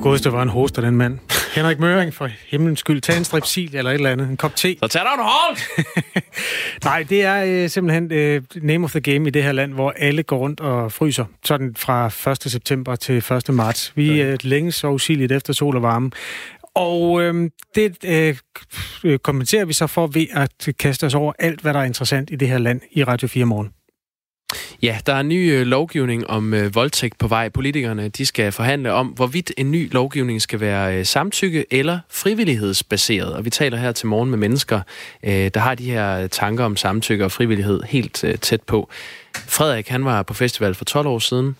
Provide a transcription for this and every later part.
Du godeste var en hoster, den mand. Henrik Møring, for himlens skyld. Tag en strepsil eller et eller andet. En kop te. Så tag dig en hold! Nej, det er øh, simpelthen øh, name of the game i det her land, hvor alle går rundt og fryser. Sådan fra 1. september til 1. marts. Vi er øh, længe så usigeligt efter sol og varme. Og øh, det øh, kommenterer vi så for ved at kaste os over alt, hvad der er interessant i det her land i Radio 4 morgen. Ja, der er en ny øh, lovgivning om øh, voldtægt på vej. Politikerne de skal forhandle om, hvorvidt en ny lovgivning skal være øh, samtykke eller frivillighedsbaseret. Og vi taler her til morgen med mennesker, øh, der har de her tanker om samtykke og frivillighed helt øh, tæt på. Frederik, han var på festival for 12 år siden.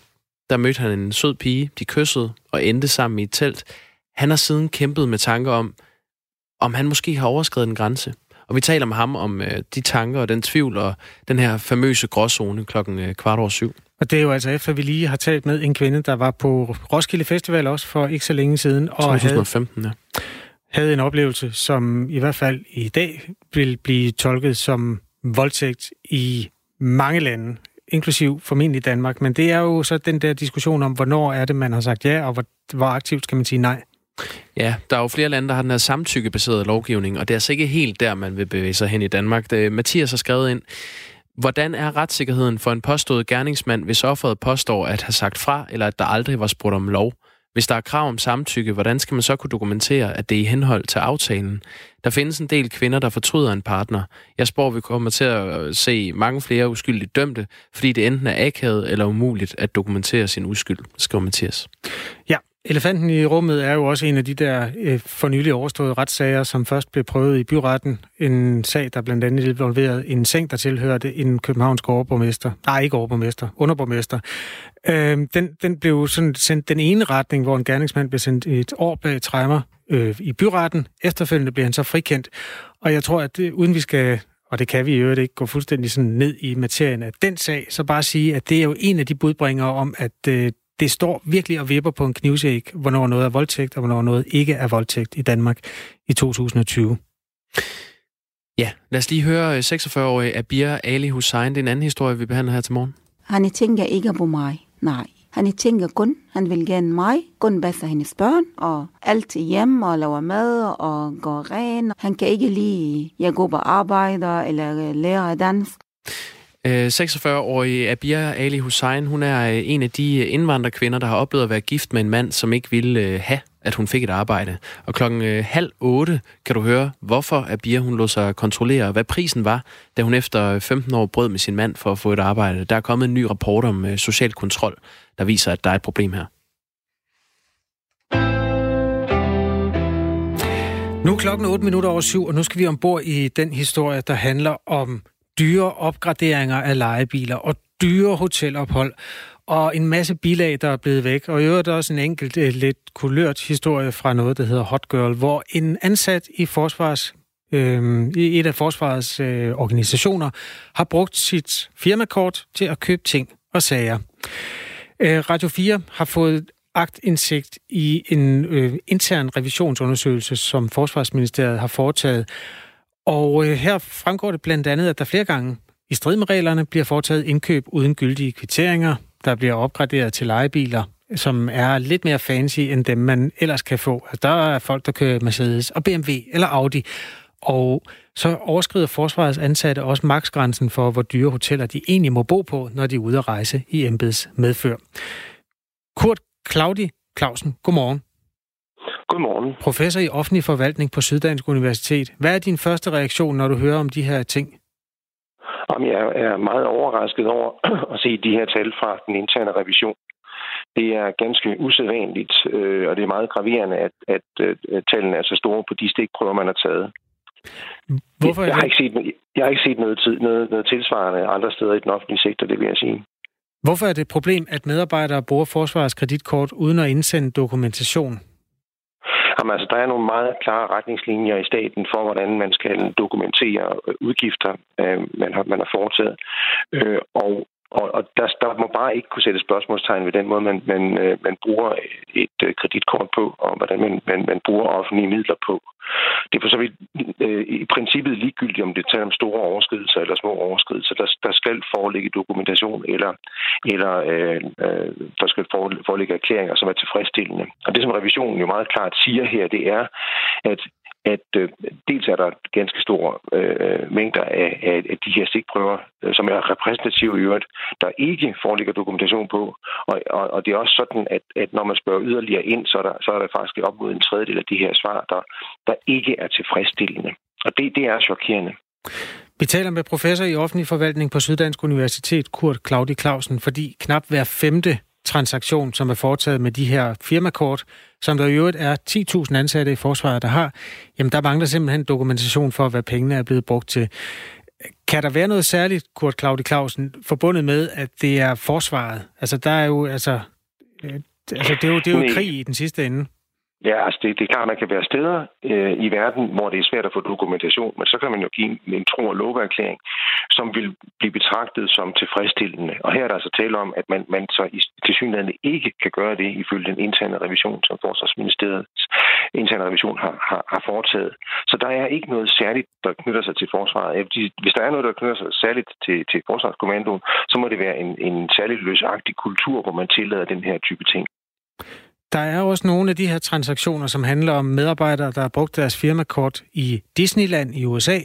Der mødte han en sød pige, de kyssede og endte sammen i et telt. Han har siden kæmpet med tanker om, om han måske har overskrevet en grænse. Og vi taler med ham om øh, de tanker og den tvivl og den her famøse gråzone klokken øh, kvart over syv. Og det er jo altså efter, vi lige har talt med en kvinde, der var på Roskilde Festival også for ikke så længe siden. Og 2015, havde, ja. Havde en oplevelse, som i hvert fald i dag vil blive tolket som voldtægt i mange lande, inklusiv formentlig Danmark. Men det er jo så den der diskussion om, hvornår er det, man har sagt ja, og hvor, hvor aktivt skal man sige nej. Ja, der er jo flere lande, der har den her samtykkebaserede lovgivning, og det er altså ikke helt der, man vil bevæge sig hen i Danmark. Det, Mathias har skrevet ind, Hvordan er retssikkerheden for en påstået gerningsmand, hvis offeret påstår at have sagt fra, eller at der aldrig var spurgt om lov? Hvis der er krav om samtykke, hvordan skal man så kunne dokumentere, at det er i henhold til aftalen? Der findes en del kvinder, der fortryder en partner. Jeg spår, vi kommer til at se mange flere uskyldigt dømte, fordi det enten er akavet eller umuligt at dokumentere sin uskyld, skriver Mathias. Ja, Elefanten i rummet er jo også en af de der øh, for nylig overståede retssager, som først blev prøvet i byretten. En sag, der blandt andet involverede en seng, der tilhørte en københavnsk overborgmester. Nej, ikke overborgmester, underborgmester. Øh, den, den blev sådan sendt den ene retning, hvor en gerningsmand blev sendt et år bag træmmer øh, i byretten. Efterfølgende blev han så frikendt. Og jeg tror, at det, uden vi skal og det kan vi jo ikke gå fuldstændig sådan ned i materien af den sag, så bare sige, at det er jo en af de budbringere om, at øh, det står virkelig og vipper på en knivsæg, hvornår noget er voldtægt, og hvornår noget ikke er voldtægt i Danmark i 2020. Ja, lad os lige høre 46-årige Abir Ali Hussein. Det er en anden historie, vi behandler her til morgen. Han tænker ikke på mig, nej. Han tænker kun, han vil gerne mig, kun passer hendes børn, og alt hjem og laver mad og går ren. Han kan ikke lide, jeg går på arbejde eller lærer at danse. Øh, 46-årige Abia Ali Hussein, hun er øh, en af de øh, indvandrerkvinder, der har oplevet at være gift med en mand, som ikke ville have, at hun fik et arbejde. Og klokken halv otte kan du høre, hvorfor Abia hun lå sig kontrollere, hvad prisen var, da hun efter 15 år brød med sin mand for at få et arbejde. Der er kommet en ny rapport om social kontrol, der viser, at der er et problem her. Nu er klokken 8 minutter over syv, og nu skal vi ombord i den historie, der handler om dyre opgraderinger af lejebiler og dyre hotelophold og en masse bilag, der er blevet væk. Og i øvrigt også en enkelt øh, lidt kulørt historie fra noget, der hedder Hot Girl, hvor en ansat i forsvars øh, i et af forsvarets øh, organisationer har brugt sit firmakort til at købe ting og sager. Øh, Radio 4 har fået agtindsigt i en øh, intern revisionsundersøgelse, som Forsvarsministeriet har foretaget, og øh, her fremgår det blandt andet, at der flere gange i strid med reglerne bliver foretaget indkøb uden gyldige kvitteringer. Der bliver opgraderet til lejebiler, som er lidt mere fancy end dem, man ellers kan få. Altså, der er folk, der kører Mercedes og BMW eller Audi. Og så overskrider forsvarets ansatte også maksgrænsen for, hvor dyre hoteller de egentlig må bo på, når de er ude at rejse i embeds medfør. Kurt Claudi Clausen, godmorgen. Godmorgen. Professor i offentlig forvaltning på Syddansk Universitet. Hvad er din første reaktion, når du hører om de her ting? Jamen, jeg er meget overrasket over at se de her tal fra den interne revision. Det er ganske usædvanligt, øh, og det er meget graverende, at, at, at tallene er så store på de stikprøver, man har taget. Hvorfor jeg, har ikke set, jeg har ikke set noget, tid, noget, noget tilsvarende andre steder i den offentlige sektor, det vil jeg sige. Hvorfor er det et problem, at medarbejdere bruger forsvarets kreditkort uden at indsende dokumentation? Jamen, altså, der er nogle meget klare retningslinjer i staten for, hvordan man skal dokumentere øh, udgifter, øh, man, har, man har foretaget. Øh, og og, og der, der må bare ikke kunne sætte spørgsmålstegn ved den måde, man, man, øh, man bruger et øh, kreditkort på, og hvordan man, man, man bruger offentlige midler på. Det er for så vidt øh, i princippet ligegyldigt, om det taler om store overskridelser eller små overskridelser. Der, der skal foreligge dokumentation, eller, eller øh, øh, der skal foreligge erklæringer, som er tilfredsstillende. Og det, som revisionen jo meget klart siger her, det er, at at øh, dels er der ganske store øh, mængder af, af, af de her stikprøver, øh, som er repræsentative i øvrigt, der ikke foreligger dokumentation på. Og, og, og det er også sådan, at, at når man spørger yderligere ind, så er, der, så er der faktisk op mod en tredjedel af de her svar, der, der ikke er tilfredsstillende. Og det, det er chokerende. Vi taler med professor i offentlig forvaltning på Syddansk Universitet, Kurt Claudi Clausen, fordi knap hver femte transaktion, som er foretaget med de her firmakort, som der i øvrigt er 10.000 ansatte i forsvaret, der har, jamen der mangler simpelthen dokumentation for, hvad pengene er blevet brugt til. Kan der være noget særligt, Kurt Claudi Clausen, forbundet med, at det er forsvaret? Altså, der er jo, altså, øh, altså det er jo, det er jo krig i den sidste ende. Ja, altså det, det er klart, at man kan være steder øh, i verden, hvor det er svært at få dokumentation, men så kan man jo give en, en tro- og loveerklæring, som vil blive betragtet som tilfredsstillende. Og her er der altså tale om, at man, man så i tilsyneladende ikke kan gøre det ifølge den interne revision, som Forsvarsministeriets interne revision har, har, har foretaget. Så der er ikke noget særligt, der knytter sig til forsvaret. Hvis der er noget, der knytter sig særligt til, til Forsvarskommandoen, så må det være en, en særlig løsagtig kultur, hvor man tillader den her type ting. Der er også nogle af de her transaktioner, som handler om medarbejdere, der har brugt deres firmakort i Disneyland i USA.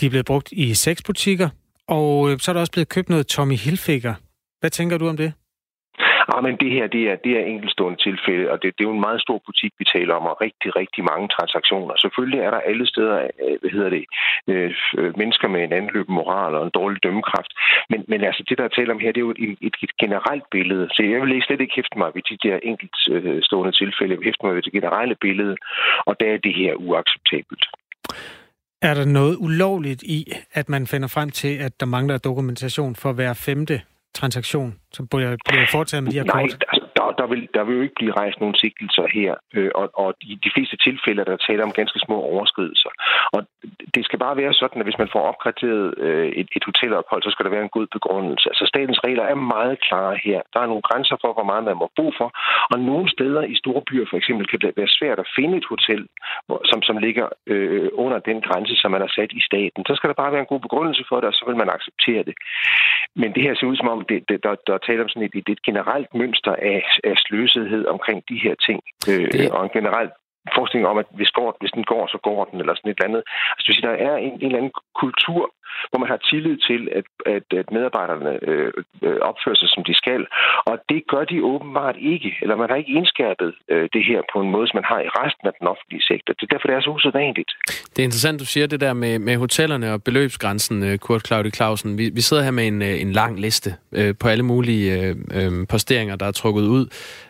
De er blevet brugt i seks butikker, og øh, så er der også blevet købt noget Tommy Hilfiger. Hvad tænker du om det? Ah, men det her, det er, det er enkeltstående tilfælde, og det, det er jo en meget stor butik, vi taler om, og rigtig, rigtig mange transaktioner. Selvfølgelig er der alle steder, øh, hvad hedder det, øh, mennesker med en anløb moral og en dårlig dømmekraft. Men, men altså, det, der er tale om her, det er jo et, et, et generelt billede. Så jeg vil slet ikke hæfte mig ved de der enkeltstående tilfælde. Jeg vil hæfte mig ved det generelle billede, og der er det her uacceptabelt. Er der noget ulovligt i, at man finder frem til, at der mangler dokumentation for hver femte transaktion, som bliver, bliver foretaget med de her Nej, kort? Altså, der, der, vil, der vil jo ikke blive rejst nogen sigtelser her, øh, og, og i de fleste tilfælde der tale om ganske små overskridelser. Og det skal bare være sådan, at hvis man får opgraderet øh, et, et hotelophold, så skal der være en god begrundelse. Altså statens regler er meget klare her. Der er nogle grænser for, hvor meget man må bo for, og nogle steder i store byer for eksempel kan det være svært at finde et hotel, hvor, som, som ligger øh, under den grænse, som man har sat i staten. Så skal der bare være en god begrundelse for det, og så vil man acceptere det. Men det her ser ud som om, det, det, der, der er tale om sådan et, et generelt mønster af, af sløsethed omkring de her ting. Øh, det... Og en generelt forestilling om, at hvis, går, hvis den går, så går den, eller sådan et eller andet. Altså, der er en, en eller anden kultur, hvor man har tillid til, at, at, at medarbejderne øh, øh, opfører sig, som de skal. Og det gør de åbenbart ikke, eller man har ikke indskærpet øh, det her på en måde, som man har i resten af den offentlige sektor. Det er derfor, det er så usædvanligt. Det er interessant, du siger det der med, med hotellerne og beløbsgrænsen, øh, Kurt Claudi Clausen. Vi, vi sidder her med en, øh, en lang liste øh, på alle mulige øh, øh, posteringer, der er trukket ud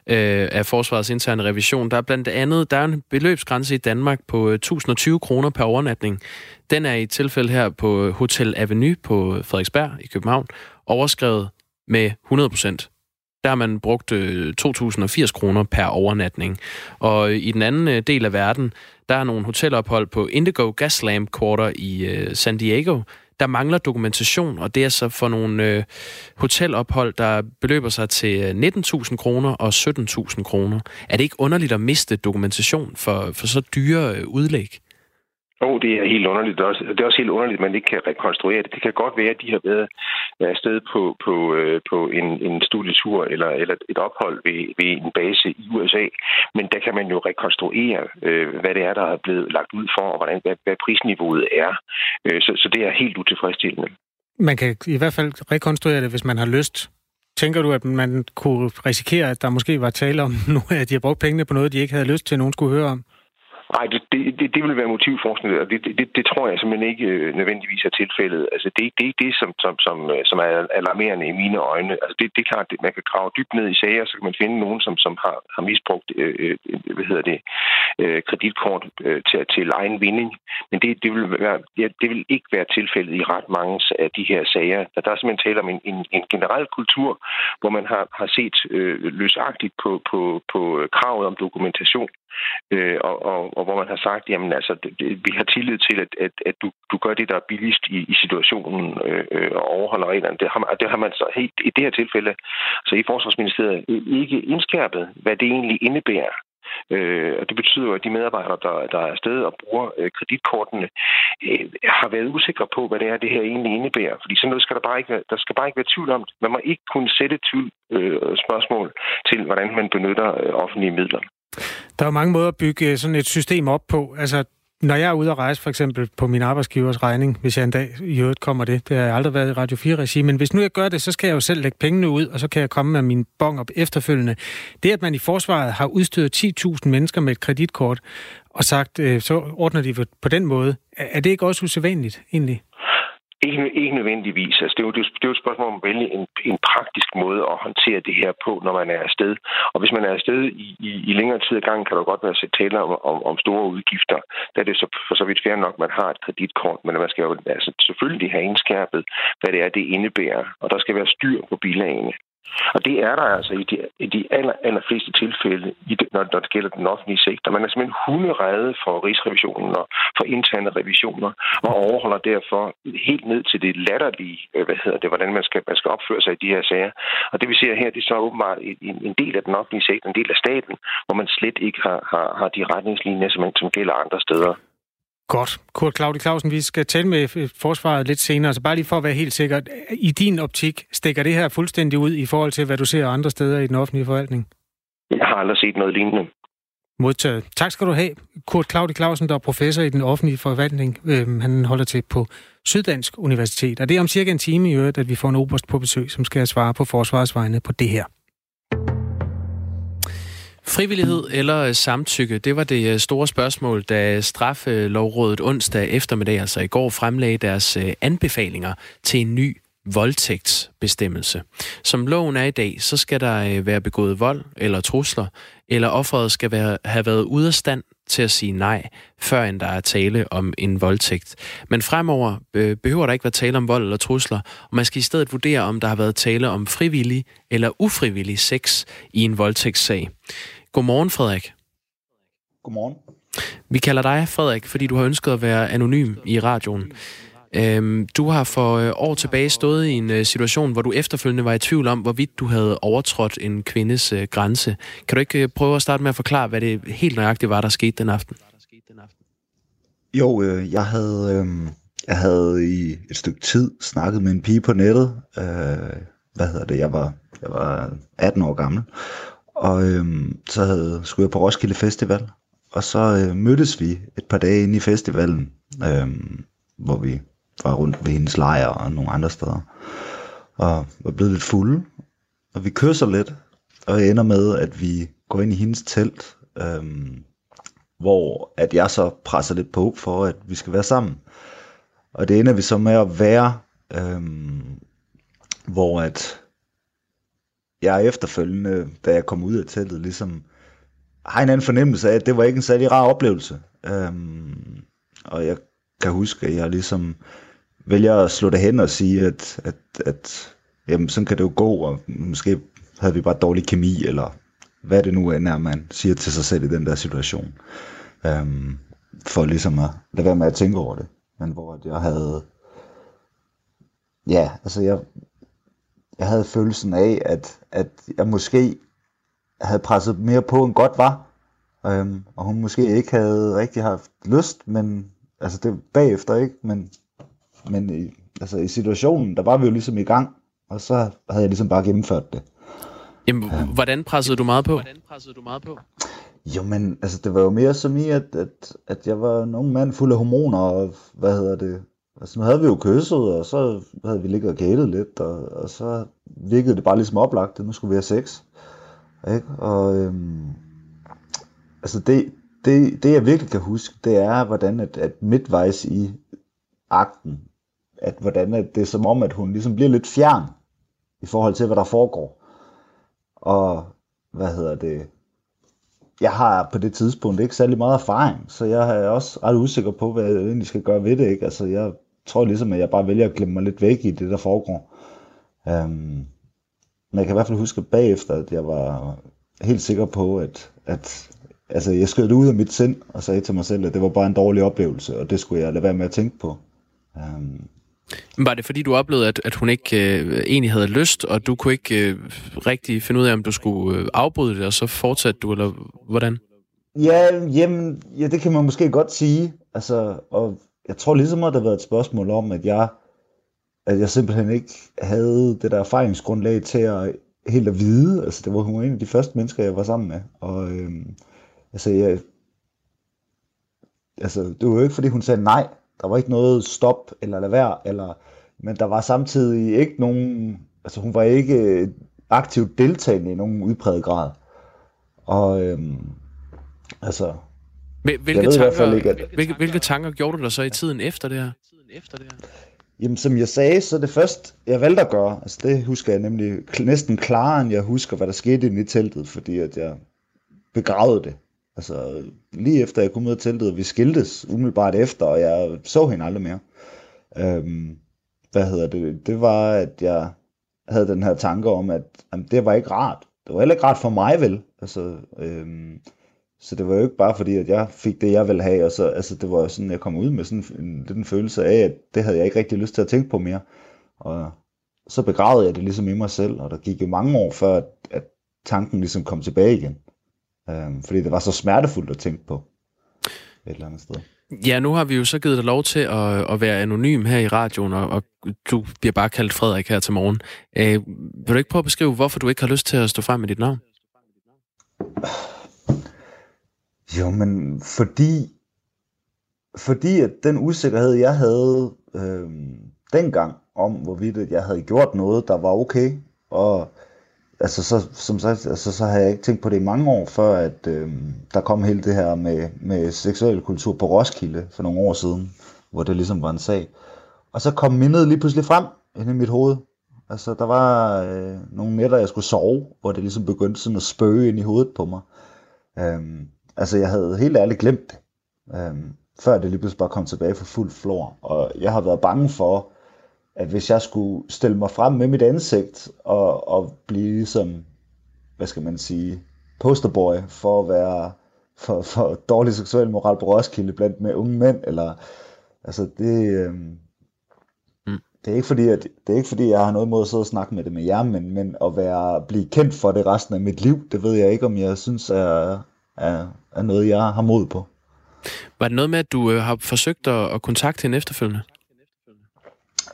øh, af Forsvarets interne revision. Der er blandt andet der er en beløbsgrænse i Danmark på 1020 kroner per overnatning. Den er i et tilfælde her på Hotel Avenue på Frederiksberg i København overskrevet med 100 procent. Der har man brugt øh, 2.080 kroner per overnatning. Og i den anden øh, del af verden, der er nogle hotelophold på Indigo Gaslamp Quarter i øh, San Diego. Der mangler dokumentation, og det er så for nogle hotelophold, der beløber sig til 19.000 kroner og 17.000 kroner. Er det ikke underligt at miste dokumentation for, for så dyre udlæg? Jo, oh, det er helt underligt. Det er, også, det er også helt underligt, at man ikke kan rekonstruere det. Det kan godt være, at de har været afsted på, på, øh, på en, en studietur eller, eller et ophold ved, ved en base i USA. Men der kan man jo rekonstruere, øh, hvad det er, der er blevet lagt ud for, og hvordan, hvad, hvad prisniveauet er. Øh, så, så det er helt utilfredsstillende. Man kan i hvert fald rekonstruere det, hvis man har lyst. Tænker du, at man kunne risikere, at der måske var tale om nu, at de har brugt pengene på noget, de ikke havde lyst til, at nogen skulle høre om? Nej, det, det, det, vil være motivforskning, og det, det, det tror jeg simpelthen ikke øh, nødvendigvis er tilfældet. Altså, det, det er det, som, som, som, øh, som er alarmerende i mine øjne. Altså, det, det er klart, at man kan grave dybt ned i sager, så kan man finde nogen, som, som har, har misbrugt øh, øh, hvad hedder det, øh, kreditkort øh, til, til egen vinding. Men det, det, vil være, ja, det vil ikke være tilfældet i ret mange af de her sager. Der er simpelthen tale om en, en, en generel kultur, hvor man har, har set øh, løsagtigt på, på, på øh, kravet om dokumentation øh, og, og, og hvor man har sagt, jamen altså, det, vi har tillid til, at, at, at du, du gør det, der er billigst i, i situationen øh, øh og overholder reglerne. Det har, man, det har man så helt, i det her tilfælde, så i Forsvarsministeriet, ikke indskærpet, hvad det egentlig indebærer. Øh, og det betyder jo, at de medarbejdere, der, der er afsted og bruger øh, kreditkortene, øh, har været usikre på, hvad det er, det her egentlig indebærer. Fordi sådan noget skal der bare ikke være, der skal bare ikke være tvivl om. Man må ikke kunne sætte tvivl øh, spørgsmål til, hvordan man benytter øh, offentlige midler. Der er mange måder at bygge øh, sådan et system op på. Altså, når jeg er ude at rejse, for eksempel på min arbejdsgivers regning, hvis jeg en dag i øvrigt kommer det, det har jeg aldrig været i Radio 4-regi, men hvis nu jeg gør det, så skal jeg jo selv lægge pengene ud, og så kan jeg komme med min bong op efterfølgende. Det, at man i forsvaret har udstyret 10.000 mennesker med et kreditkort, og sagt, øh, så ordner de på den måde, er det ikke også usædvanligt egentlig? Ikke, ikke nødvendigvis. Altså, det, er jo, det, er jo et spørgsmål om at vælge en, en praktisk måde at håndtere det her på, når man er afsted. Og hvis man er afsted i, i, i længere tid ad gangen, kan der godt være at tale om, om, om store udgifter. Der er det så, for så vidt fair nok, at man har et kreditkort, men man skal jo altså, selvfølgelig have indskærpet, hvad det er, det indebærer. Og der skal være styr på bilagene. Og det er der altså i de, i de aller, aller fleste tilfælde, i det, når, når det gælder den offentlige sektor. Man er simpelthen hunderede for rigsrevisionen og for interne revisioner, og overholder derfor helt ned til det latterlige, øh, hvad hedder det, hvordan man skal, man skal opføre sig i de her sager. Og det vi ser her, det er så åbenbart en, en del af den offentlige sektor, en del af staten, hvor man slet ikke har, har, har de retningslinjer, som, som gælder andre steder. Godt. Kurt Claudi Clausen, vi skal tale med forsvaret lidt senere, så bare lige for at være helt sikker. I din optik, stikker det her fuldstændig ud i forhold til, hvad du ser andre steder i den offentlige forvaltning? Jeg har aldrig set noget lignende. Modtaget. Tak skal du have. Kurt Claudi Clausen, der er professor i den offentlige forvaltning. Øhm, han holder til på Syddansk Universitet. Og det er om cirka en time i øvrigt, at vi får en oberst på besøg, som skal svare på forsvarets vegne på det her. Frivillighed eller øh, samtykke, det var det øh, store spørgsmål, da straffelovrådet onsdag eftermiddag, altså i går, fremlagde deres øh, anbefalinger til en ny voldtægtsbestemmelse. Som loven er i dag, så skal der være begået vold eller trusler, eller offeret skal være, have været ude af stand til at sige nej, før end der er tale om en voldtægt. Men fremover behøver der ikke være tale om vold eller trusler, og man skal i stedet vurdere, om der har været tale om frivillig eller ufrivillig sex i en voldtægtssag. Godmorgen, Frederik. Godmorgen. Vi kalder dig Frederik, fordi du har ønsket at være anonym i radioen. Øhm, du har for øh, år tilbage stået i en øh, situation, hvor du efterfølgende var i tvivl om, hvorvidt du havde overtrådt en kvindes øh, grænse. Kan du ikke prøve at starte med at forklare, hvad det helt nøjagtigt var, der skete den aften? Jo, øh, jeg havde øh, jeg havde i et stykke tid snakket med en pige på nettet. Øh, hvad hedder det? Jeg var jeg var 18 år gammel, og øhm, så havde, skulle jeg på Roskilde Festival, og så øh, mødtes vi et par dage inde i festivalen, øhm, hvor vi var rundt ved hendes lejr og nogle andre steder. Og var blevet lidt fulde, og vi kysser lidt, og ender med, at vi går ind i hendes telt, øhm, hvor at jeg så presser lidt på for, at vi skal være sammen. Og det ender vi så med at være, øhm, hvor at jeg efterfølgende, da jeg kom ud af teltet, ligesom har en anden fornemmelse af, at det var ikke en særlig rar oplevelse. Øhm, og jeg kan huske, at jeg ligesom vælger at slå det hen og sige, at, at, at jamen, sådan kan det jo gå, og måske havde vi bare dårlig kemi, eller hvad det nu end er, man siger til sig selv i den der situation. Øhm, for ligesom at lade være med at tænke over det. Men hvor jeg havde... Ja, altså jeg, jeg havde følelsen af, at, at jeg måske havde presset mere på, end godt var. Øhm, og hun måske ikke havde rigtig haft lyst, men altså det bagefter ikke, men, men i, altså i situationen, der var vi jo ligesom i gang, og så havde jeg ligesom bare gennemført det. Jamen, øhm. hvordan pressede du meget på? Hvordan pressede du meget på? Jo, men altså, det var jo mere som i, at, at, at jeg var en ung mand fuld af hormoner, og hvad hedder det, og så havde vi jo kysset, og så havde vi ligget og kælet lidt, og, og så virkede det bare ligesom oplagt, at nu skulle vi have sex. Ikke? Og øhm, altså det, det, det jeg virkelig kan huske, det er, hvordan at, at midtvejs i akten, at hvordan at det er som om, at hun ligesom bliver lidt fjern i forhold til, hvad der foregår. Og hvad hedder det, jeg har på det tidspunkt ikke særlig meget erfaring, så jeg er også ret usikker på, hvad jeg egentlig skal gøre ved det. Ikke? Altså, jeg tror ligesom, at jeg bare vælger at glemme mig lidt væk i det, der foregår. Um, men jeg kan i hvert fald huske bagefter, at jeg var helt sikker på, at, at altså, jeg skød det ud af mit sind og sagde til mig selv, at det var bare en dårlig oplevelse, og det skulle jeg lade være med at tænke på. Um, var det fordi, du oplevede, at, at hun ikke øh, egentlig havde lyst, og du kunne ikke øh, rigtig finde ud af, om du skulle øh, afbryde det, og så fortsatte du, eller hvordan? Ja, jamen, ja, det kan man måske godt sige. Altså, og jeg tror ligesom, at der har været et spørgsmål om, at jeg, at jeg simpelthen ikke havde det der erfaringsgrundlag til at helt at vide. Altså, det var hun var en af de første mennesker, jeg var sammen med. Og øhm, altså, jeg, altså, det var jo ikke, fordi hun sagde nej. Der var ikke noget stop eller lad være, eller, men der var samtidig ikke nogen, altså hun var ikke aktivt deltagende i nogen udpræget grad. Og øhm, altså, hvilke, ved tanker, ikke, at... hvilke, hvilke tanker gjorde du der så i tiden efter det her? Jamen, som jeg sagde, så det første, jeg valgte at gøre, altså det husker jeg nemlig næsten klarere, end jeg husker, hvad der skete i teltet, fordi at jeg begravede det. Altså, lige efter jeg kom ud af teltet, og vi skiltes umiddelbart efter, og jeg så hende aldrig mere. Øhm, hvad hedder det? Det var, at jeg havde den her tanke om, at jamen, det var ikke rart. Det var heller ikke rart for mig, vel? Altså, øhm, så det var jo ikke bare fordi, at jeg fik det, jeg ville have, og så, altså, det var sådan, jeg kom ud med sådan en, en følelse af, at det havde jeg ikke rigtig lyst til at tænke på mere. Og så begravede jeg det ligesom i mig selv, og der gik jo mange år før, at, at tanken ligesom kom tilbage igen. Øhm, fordi det var så smertefuldt at tænke på et eller andet sted. Ja, nu har vi jo så givet dig lov til at, at være anonym her i radioen, og, og du bliver bare kaldt Frederik her til morgen. Øh, vil du ikke prøve at beskrive, hvorfor du ikke har lyst til at stå frem med dit navn? Jo, men fordi, fordi at den usikkerhed, jeg havde øh, dengang om, hvorvidt jeg havde gjort noget, der var okay, og altså, så, som sagt, altså, så havde jeg ikke tænkt på det i mange år, før at øh, der kom hele det her med, med seksuel kultur på Roskilde for nogle år siden, hvor det ligesom var en sag. Og så kom mindet lige pludselig frem ind i mit hoved. Altså, der var øh, nogle nætter, jeg skulle sove, hvor det ligesom begyndte sådan at spøge ind i hovedet på mig. Øh, Altså, jeg havde helt ærligt glemt det, øhm, før det lige pludselig bare kom tilbage for fuld flor. Og jeg har været bange for, at hvis jeg skulle stille mig frem med mit ansigt og, og blive ligesom, hvad skal man sige, posterboy for at være for, for dårlig seksuel moral på Roskilde blandt med unge mænd, eller altså det, øhm, mm. det er ikke fordi, at, det er ikke fordi, jeg har noget mod at sidde og snakke med det med jer, men, men at være, blive kendt for det resten af mit liv, det ved jeg ikke, om jeg synes er, er, er noget, jeg har mod på. Var det noget med, at du øh, har forsøgt at, at kontakte hende efterfølgende?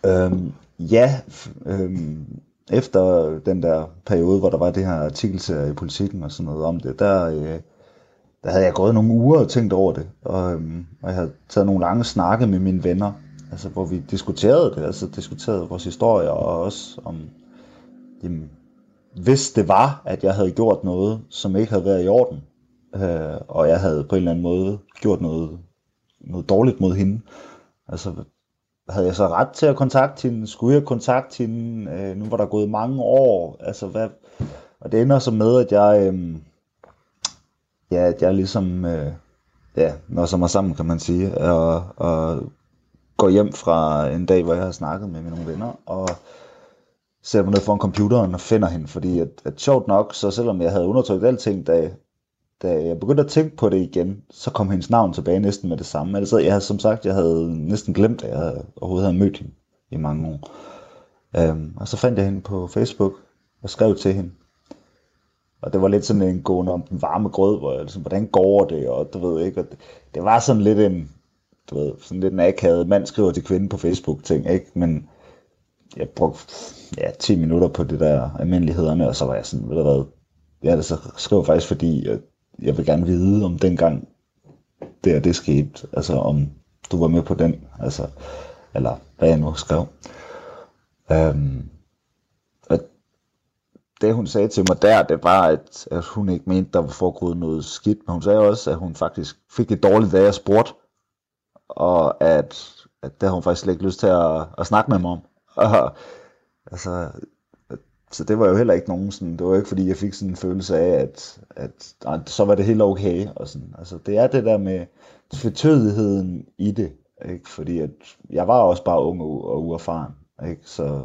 Øhm, ja, øhm, efter den der periode, hvor der var det her artikelserie i politikken og sådan noget om det, der, øh, der havde jeg gået nogle uger og tænkt over det, og, øhm, og jeg havde taget nogle lange snakke med mine venner, altså hvor vi diskuterede det, altså diskuterede vores historie og også om, jamen, hvis det var, at jeg havde gjort noget, som ikke havde været i orden, øh, og jeg havde på en eller anden måde gjort noget, noget dårligt mod hende. Altså, havde jeg så ret til at kontakte hende? Skulle jeg kontakte hende? Øh, nu var der gået mange år. Altså, hvad? Og det ender så med, at jeg, øh, ja, at jeg ligesom, øh, ja, når som er sammen, kan man sige, og, og går hjem fra en dag, hvor jeg har snakket med mine venner, og sætter mig ned foran computeren og finder hende, fordi at, at sjovt nok, så selvom jeg havde undertrykt alting, da, da jeg begyndte at tænke på det igen, så kom hendes navn tilbage næsten med det samme. Altså, jeg havde, som sagt, jeg havde næsten glemt, at jeg overhovedet havde mødt hende i mange år. Um, og så fandt jeg hende på Facebook og skrev til hende. Og det var lidt sådan en gående om den varme grød, hvor jeg liksom, hvordan går det, og du ved ikke, og det, det var sådan lidt en, du ved, sådan lidt en akavet mand skriver til kvinde på Facebook ting, ikke? Men jeg brugte ja, 10 minutter på det der almindelighederne, og så var jeg sådan, ved du hvad, ja, det så skrev faktisk fordi, at jeg vil gerne vide, om dengang det og det skete, altså om du var med på den, altså, eller hvad jeg nu skrev. Øhm, og det hun sagde til mig der, det var, at, at hun ikke mente, der var foregået noget skidt, men hun sagde også, at hun faktisk fik det dårligt, da jeg spurgte, og at, at det havde hun faktisk ikke lyst til at, at snakke med mig om. Og, altså, så det var jo heller ikke nogen sådan, det var ikke fordi, jeg fik sådan en følelse af, at, at, at så var det helt okay. Og sådan. Altså, det er det der med tvetydigheden i det, ikke? fordi at jeg var også bare ung og, og uerfaren. Ikke? Så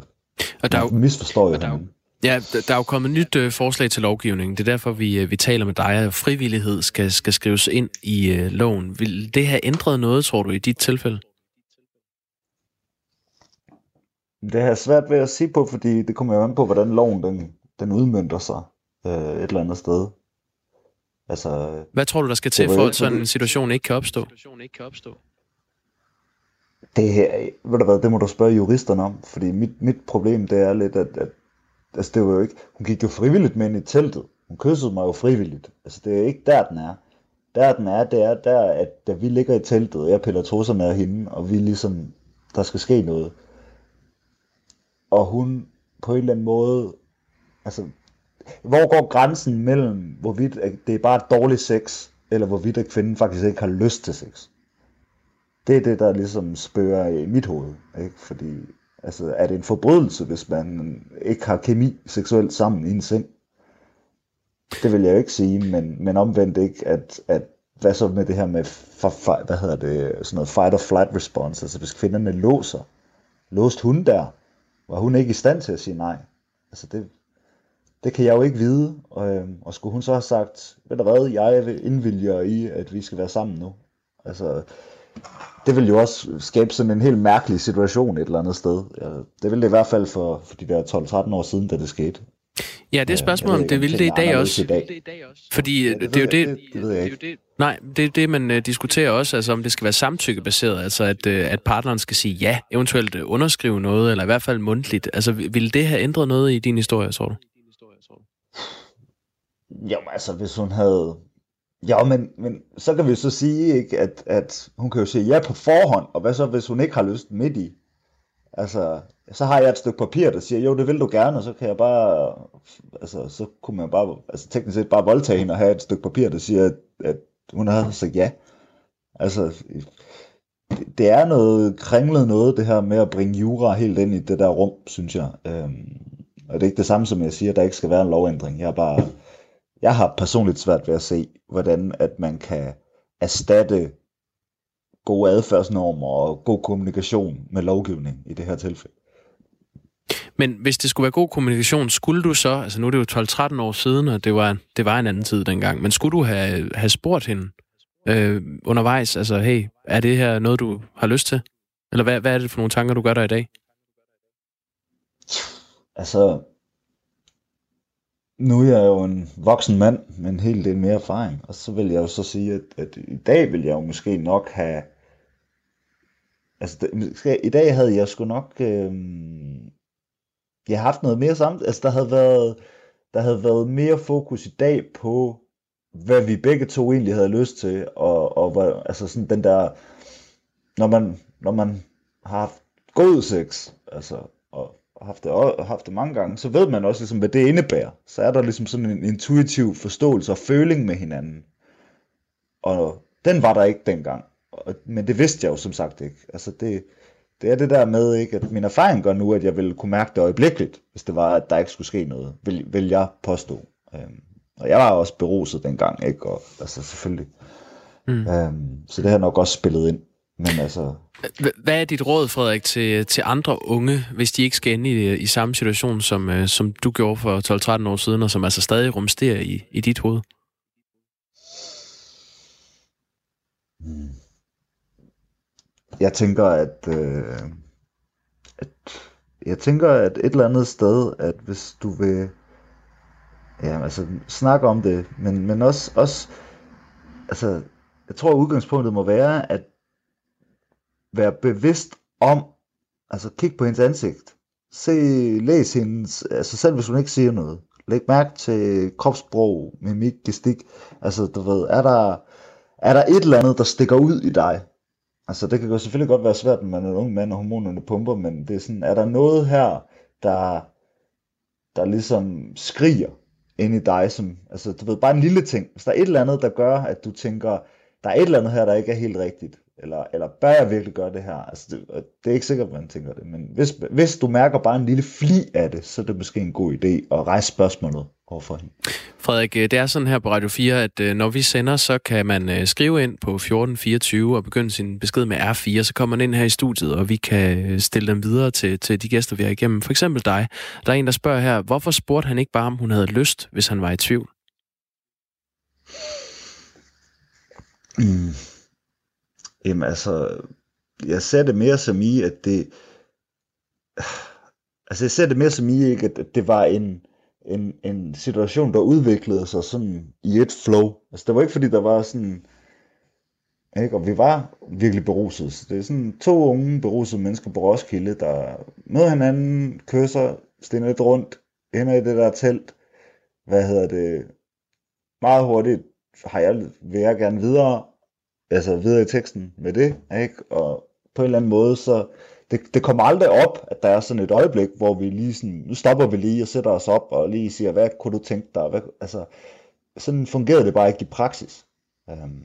og der man misforstår jo der, Ja, der er jo kommet nyt øh, forslag til lovgivning. Det er derfor, vi, øh, vi taler med dig, at frivillighed skal, skal skrives ind i øh, loven. Vil det have ændret noget, tror du, i dit tilfælde? Det har jeg svært ved at sige på, fordi det kommer jo an på, hvordan loven den, den udmyndter sig øh, et eller andet sted. Altså, Hvad tror du, der skal til, for at sådan en situation ikke kan opstå? Det her, ved du hvad, det må du spørge juristerne om, fordi mit, mit problem, det er lidt, at, at altså det var jo ikke, hun gik jo frivilligt med ind i teltet. Hun kyssede mig jo frivilligt. Altså det er ikke der, den er. Der den er, det er der, at da vi ligger i teltet, og jeg piller trusser med hende, og vi ligesom, der skal ske noget. Og hun på en eller anden måde, altså, hvor går grænsen mellem, hvorvidt det er bare dårlig sex, eller hvorvidt at kvinden faktisk ikke har lyst til sex? Det er det, der ligesom spørger i mit hoved, ikke? Fordi Altså, er det en forbrydelse, hvis man ikke har kemi seksuelt sammen i en seng? Det vil jeg jo ikke sige, men, men omvendt ikke, at, at hvad så med det her med, for, for, hvad hedder det, sådan noget fight or flight response, altså hvis kvinderne låser, låst hun der, var hun ikke i stand til at sige nej. Altså det, det kan jeg jo ikke vide, og, og skulle hun så have sagt, ved du hvad, jeg indvilger i, at vi skal være sammen nu. Altså, det vil jo også skabe sådan en helt mærkelig situation et eller andet sted. Det ville det i hvert fald for, for de der 12-13 år siden, da det skete. Ja, det er spørgsmålet, om det ville det i dag også. I dag. Fordi ja, det, det, er jo det, det, det, ved jeg ikke. Nej, det er det, man uh, diskuterer også, altså om det skal være samtykkebaseret, altså at, uh, at partneren skal sige ja, eventuelt underskrive noget, eller i hvert fald mundtligt. Altså, ville det have ændret noget i din historie, tror du? Jamen altså, hvis hun havde Ja, men, men så kan vi så sige, ikke, at, at hun kan jo sige ja på forhånd, og hvad så, hvis hun ikke har lyst midt i? Altså, så har jeg et stykke papir, der siger, jo, det vil du gerne, og så kan jeg bare, altså, så kunne man bare, altså teknisk set bare voldtage hende og have et stykke papir, der siger, at, at hun har sagt ja. Altså, det, det er noget kringlet noget, det her med at bringe jura helt ind i det der rum, synes jeg. Øhm, og det er ikke det samme, som jeg siger, at der ikke skal være en lovændring. Jeg er bare, jeg har personligt svært ved at se, hvordan at man kan erstatte gode adfærdsnormer og god kommunikation med lovgivning i det her tilfælde. Men hvis det skulle være god kommunikation, skulle du så, altså nu er det jo 12-13 år siden, og det var, det var en anden tid dengang, men skulle du have, have spurgt hende øh, undervejs, altså hey, er det her noget, du har lyst til? Eller hvad, hvad er det for nogle tanker, du gør der i dag? Altså, nu er jeg jo en voksen mand med en hel del mere erfaring, og så vil jeg jo så sige, at, at i dag vil jeg jo måske nok have... Altså, det, i dag havde jeg sgu nok... Øh, jeg har haft noget mere sammen. Altså, der havde været, der havde været mere fokus i dag på, hvad vi begge to egentlig havde lyst til, og, og hvad, altså sådan den der, når man, når man har haft god sex, altså, og haft det, haft det mange gange, så ved man også, ligesom, hvad det indebærer. Så er der ligesom sådan en intuitiv forståelse og føling med hinanden. Og den var der ikke dengang. Men det vidste jeg jo som sagt ikke. Altså det, det er det der med, ikke, at min erfaring gør nu, at jeg ville kunne mærke det øjeblikkeligt, hvis det var, at der ikke skulle ske noget, vil, vil jeg påstå. Øhm, og jeg var også beruset dengang, ikke? Og, altså selvfølgelig. Mm. Øhm, så det har nok også spillet ind. Men altså... Hvad er dit råd, Frederik, til, til andre unge, hvis de ikke skal ende i, i samme situation, som, øh, som du gjorde for 12-13 år siden, og som altså stadig rumsterer i, i dit hoved? Hmm. Jeg tænker, at, øh, at jeg tænker, at et eller andet sted, at hvis du vil ja, altså, snakke om det, men, men også, også altså, jeg tror, at udgangspunktet må være, at være bevidst om, altså kig på hendes ansigt, se, læs hendes, altså selv hvis hun ikke siger noget, læg mærke til kropssprog, mimik, gestik, altså du ved, er der, er der et eller andet, der stikker ud i dig? Altså det kan jo selvfølgelig godt være svært, når man er en ung mand, og hormonerne pumper, men det er sådan, er der noget her, der, der ligesom skriger ind i dig, som, altså du ved, bare en lille ting. Hvis der er et eller andet, der gør, at du tænker, der er et eller andet her, der ikke er helt rigtigt, eller, eller bør jeg virkelig gøre det her? Altså, det, det er ikke sikkert, man tænker det, men hvis, hvis du mærker bare en lille fli af det, så er det måske en god idé at rejse spørgsmålet overfor hende. Frederik, øh, det er sådan her på Radio 4, at øh, når vi sender, så kan man øh, skrive ind på 1424 og begynde sin besked med R4, så kommer man ind her i studiet, og vi kan stille dem videre til, til de gæster, vi har igennem. For eksempel dig. Der er en, der spørger her, hvorfor spurgte han ikke bare, om hun havde lyst, hvis han var i tvivl? Mm. Jamen altså, jeg ser det mere som i, at det... Altså jeg ser det mere som i, ikke, at det var en, en, en situation, der udviklede sig sådan i et flow. Altså det var ikke fordi, der var sådan... Ikke? Og vi var virkelig beruset. Så det er sådan to unge berusede mennesker på Roskilde, der møder hinanden, kysser, stiller lidt rundt, ender i det der telt. Hvad hedder det? Meget hurtigt har jeg, vil jeg gerne videre, altså videre i teksten med det, ikke? Og på en eller anden måde, så det, det kommer aldrig op, at der er sådan et øjeblik, hvor vi lige sådan, nu stopper vi lige og sætter os op og lige siger, hvad kunne du tænke dig? Hvad, altså, sådan fungerede det bare ikke i praksis. Um,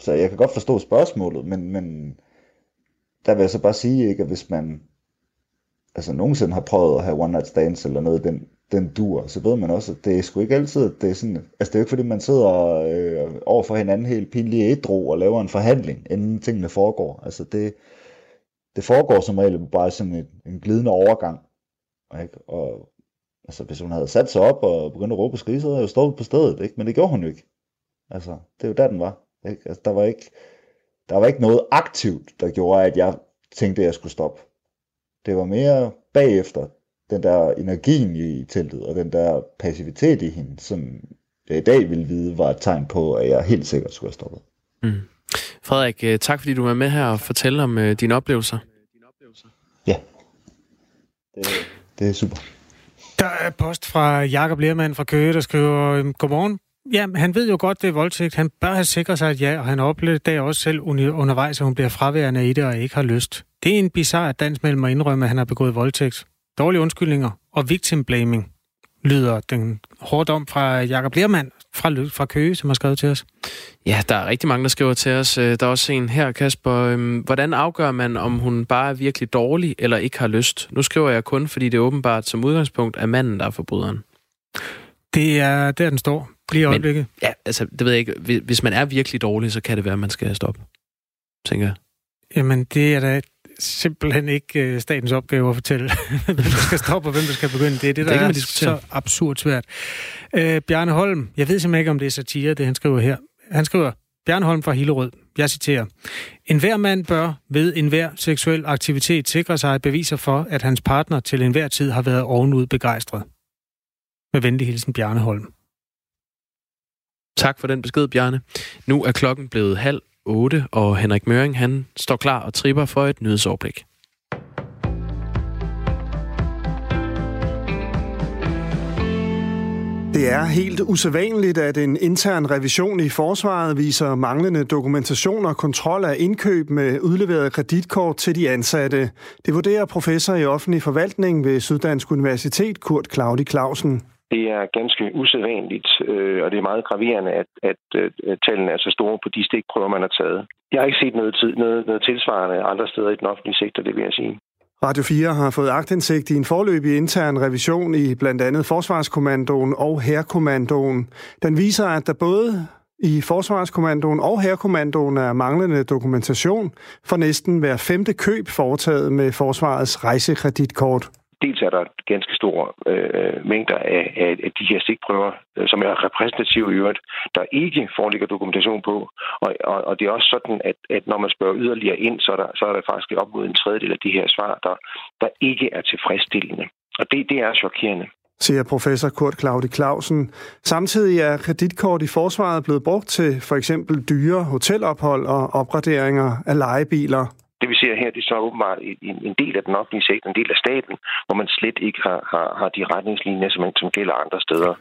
så jeg kan godt forstå spørgsmålet, men, men der vil jeg så bare sige, ikke, at hvis man altså nogensinde har prøvet at have one night stands eller noget den, den dur, så ved man også, at det er sgu ikke altid, det er sådan, altså det er jo ikke fordi, man sidder øh, over for hinanden helt pinlig ædru og laver en forhandling, inden tingene foregår. Altså det, det foregår som regel bare sådan en, en glidende overgang. Ikke? Og altså hvis hun havde sat sig op og begyndt at råbe og skrige, så havde jeg jo stået på stedet, ikke? men det gjorde hun jo ikke. Altså, det er jo der, den var. Ikke? Altså, der, var ikke, der var ikke noget aktivt, der gjorde, at jeg tænkte, at jeg skulle stoppe. Det var mere bagefter, den der energien i teltet, og den der passivitet i hende, som jeg i dag vil vide, var et tegn på, at jeg helt sikkert skulle have stoppet. Mm. Frederik, øh, tak fordi du var med her og fortælle om uh, dine oplevelser. Ja, det, det er super. Der er post fra Jakob Lermand fra Køge, der skriver, øhm, Godmorgen. Ja, han ved jo godt, det er voldtægt. Han bør have sikret sig et ja, og han oplevede det også selv undervejs, at hun bliver fraværende i det og ikke har lyst. Det er en bizarre dans mellem at indrømme, at han har begået voldtægt. Dårlige undskyldninger og victim blaming lyder den hårdt om fra Jakob Lermand fra, fra Køge, som har skrevet til os. Ja, der er rigtig mange, der skriver til os. Øh, der er også en her, Kasper. Øhm, hvordan afgør man, om hun bare er virkelig dårlig eller ikke har lyst? Nu skriver jeg kun, fordi det er åbenbart som udgangspunkt er manden, der er forbryderen. Det er der, den står. Lige øjeblikket. Men, ja, altså, det ved jeg ikke. Hvis man er virkelig dårlig, så kan det være, at man skal stoppe. Tænker jeg. Jamen, det er da simpelthen ikke øh, statens opgave at fortælle, hvem der skal stoppe og hvem der skal begynde. Det er det, der det er så absurd svært. Øh, Bjarne Holm, jeg ved simpelthen ikke, om det er satire, det han skriver her. Han skriver, Bjarne Holm fra Hillerød, jeg citerer, En hver mand bør ved enhver seksuel aktivitet sikre sig beviser for, at hans partner til enhver tid har været ovenud begejstret. Med venlig hilsen, Bjarne Holm. Tak for den besked, Bjarne. Nu er klokken blevet halv 8, og Henrik Møring han står klar og tripper for et nyhedsoverblik. Det er helt usædvanligt, at en intern revision i forsvaret viser manglende dokumentation og kontrol af indkøb med udleveret kreditkort til de ansatte. Det vurderer professor i offentlig forvaltning ved Syddansk Universitet, Kurt Claudi Clausen. Det er ganske usædvanligt, øh, og det er meget graverende, at, at, at tallene er så store på de stikprøver, man har taget. Jeg har ikke set noget, tid, noget, noget tilsvarende andre steder i den offentlige sektor, det vil jeg sige. Radio 4 har fået agtindsigt i en forløbig intern revision i blandt andet Forsvarskommandoen og Herkommandoen. Den viser, at der både i Forsvarskommandoen og Herkommandoen er manglende dokumentation for næsten hver femte køb foretaget med Forsvarets rejsekreditkort dels er der ganske store øh, mængder af, af, af de her stikprøver, øh, som er repræsentative i øvrigt, der ikke foreligger dokumentation på. Og, og, og det er også sådan, at, at når man spørger yderligere ind, så er der, så er der faktisk op mod en tredjedel af de her svar, der, der ikke er tilfredsstillende. Og det, det er chokerende siger professor Kurt Claudi Clausen. Samtidig er kreditkort i forsvaret blevet brugt til for eksempel dyre hotelophold og opgraderinger af lejebiler. Det vi ser her, det er så åbenbart en, en del af den offentlige sektor, en del af staten, hvor man slet ikke har, har, har de retningslinjer, som, som gælder andre steder.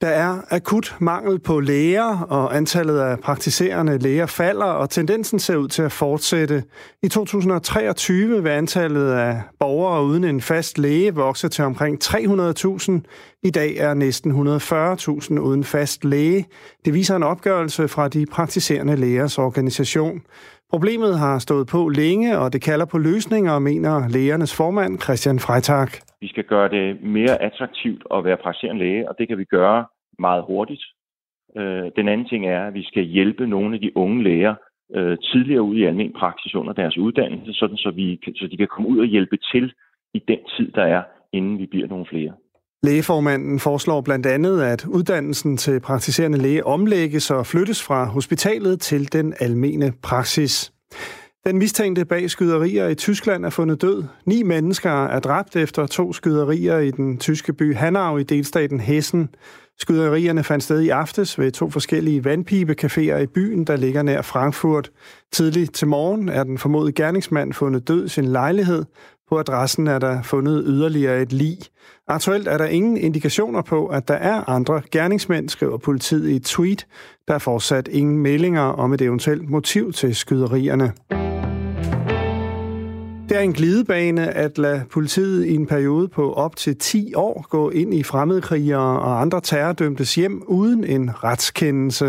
Der er akut mangel på læger, og antallet af praktiserende læger falder, og tendensen ser ud til at fortsætte. I 2023 vil antallet af borgere uden en fast læge vokse til omkring 300.000. I dag er næsten 140.000 uden fast læge. Det viser en opgørelse fra de praktiserende lægers organisation. Problemet har stået på længe, og det kalder på løsninger, mener lægernes formand Christian Freitag. Vi skal gøre det mere attraktivt at være praktiserende læge, og det kan vi gøre meget hurtigt. Øh, den anden ting er, at vi skal hjælpe nogle af de unge læger øh, tidligere ud i almen praksis under deres uddannelse, sådan så, vi, så de kan komme ud og hjælpe til i den tid, der er, inden vi bliver nogle flere. Lægeformanden foreslår blandt andet, at uddannelsen til praktiserende læge omlægges og flyttes fra hospitalet til den almene praksis. Den mistænkte bag skyderier i Tyskland er fundet død. Ni mennesker er dræbt efter to skyderier i den tyske by Hanau i delstaten Hessen. Skyderierne fandt sted i aftes ved to forskellige vandpibecaféer i byen, der ligger nær Frankfurt. Tidligt til morgen er den formodede gerningsmand fundet død i sin lejlighed. På adressen er der fundet yderligere et lig. Aktuelt er der ingen indikationer på, at der er andre gerningsmænd, skriver politiet i et tweet. Der er fortsat ingen meldinger om et eventuelt motiv til skyderierne. Det er en glidebane at lade politiet i en periode på op til 10 år gå ind i fremmedkrigere og andre terrordømtes hjem uden en retskendelse.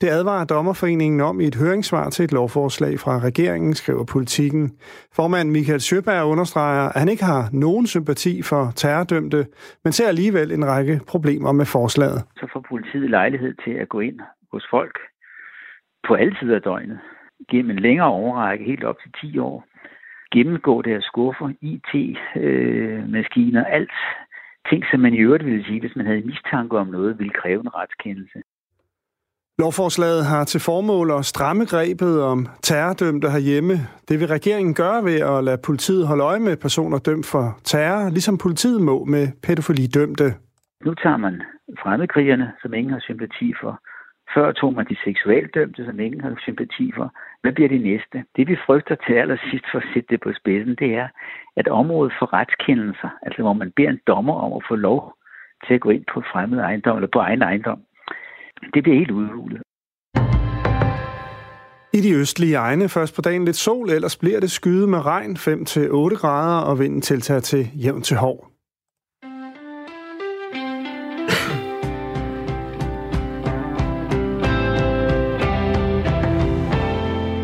Det advarer Dommerforeningen om i et høringssvar til et lovforslag fra regeringen, skriver politikken. Formand Michael Sjøberg understreger, at han ikke har nogen sympati for terrordømte, men ser alligevel en række problemer med forslaget. Så får politiet lejlighed til at gå ind hos folk på alle tider af døgnet gennem en længere overrække, helt op til 10 år, gennemgå deres skuffer, IT-maskiner, øh, alt ting, som man i øvrigt ville sige, hvis man havde mistanke om noget, ville kræve en retskendelse. Lovforslaget har til formål at stramme grebet om terrordømte herhjemme. Det vil regeringen gøre ved at lade politiet holde øje med personer dømt for terror, ligesom politiet må med pædofilidømte. Nu tager man fremmedkrigerne, som ingen har sympati for. Før tog man de seksualdømte, som ingen har sympati for. Hvad bliver det næste? Det vi frygter til allersidst for at sætte det på spidsen, det er, at området for retskendelser, altså hvor man beder en dommer om at få lov til at gå ind på fremmed ejendom eller på egen ejendom, det bliver helt udhulet. I de østlige egne først på dagen lidt sol, ellers bliver det skyde med regn 5-8 grader, og vinden tiltager til jævn til hård.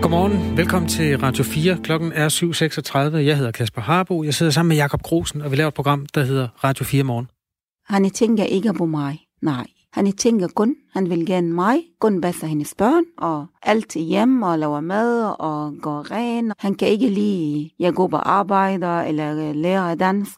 Godmorgen. Velkommen til Radio 4. Klokken er 7.36. Jeg hedder Kasper Harbo. Jeg sidder sammen med Jakob Grosen, og vi laver et program, der hedder Radio 4 Morgen. Han tænker ikke på mig. Nej. Han tænker kun, han vil gerne mig, kun passer hendes børn, og alt hjem og laver mad og går ren. Han kan ikke lide, jeg går på arbejder eller lærer dansk.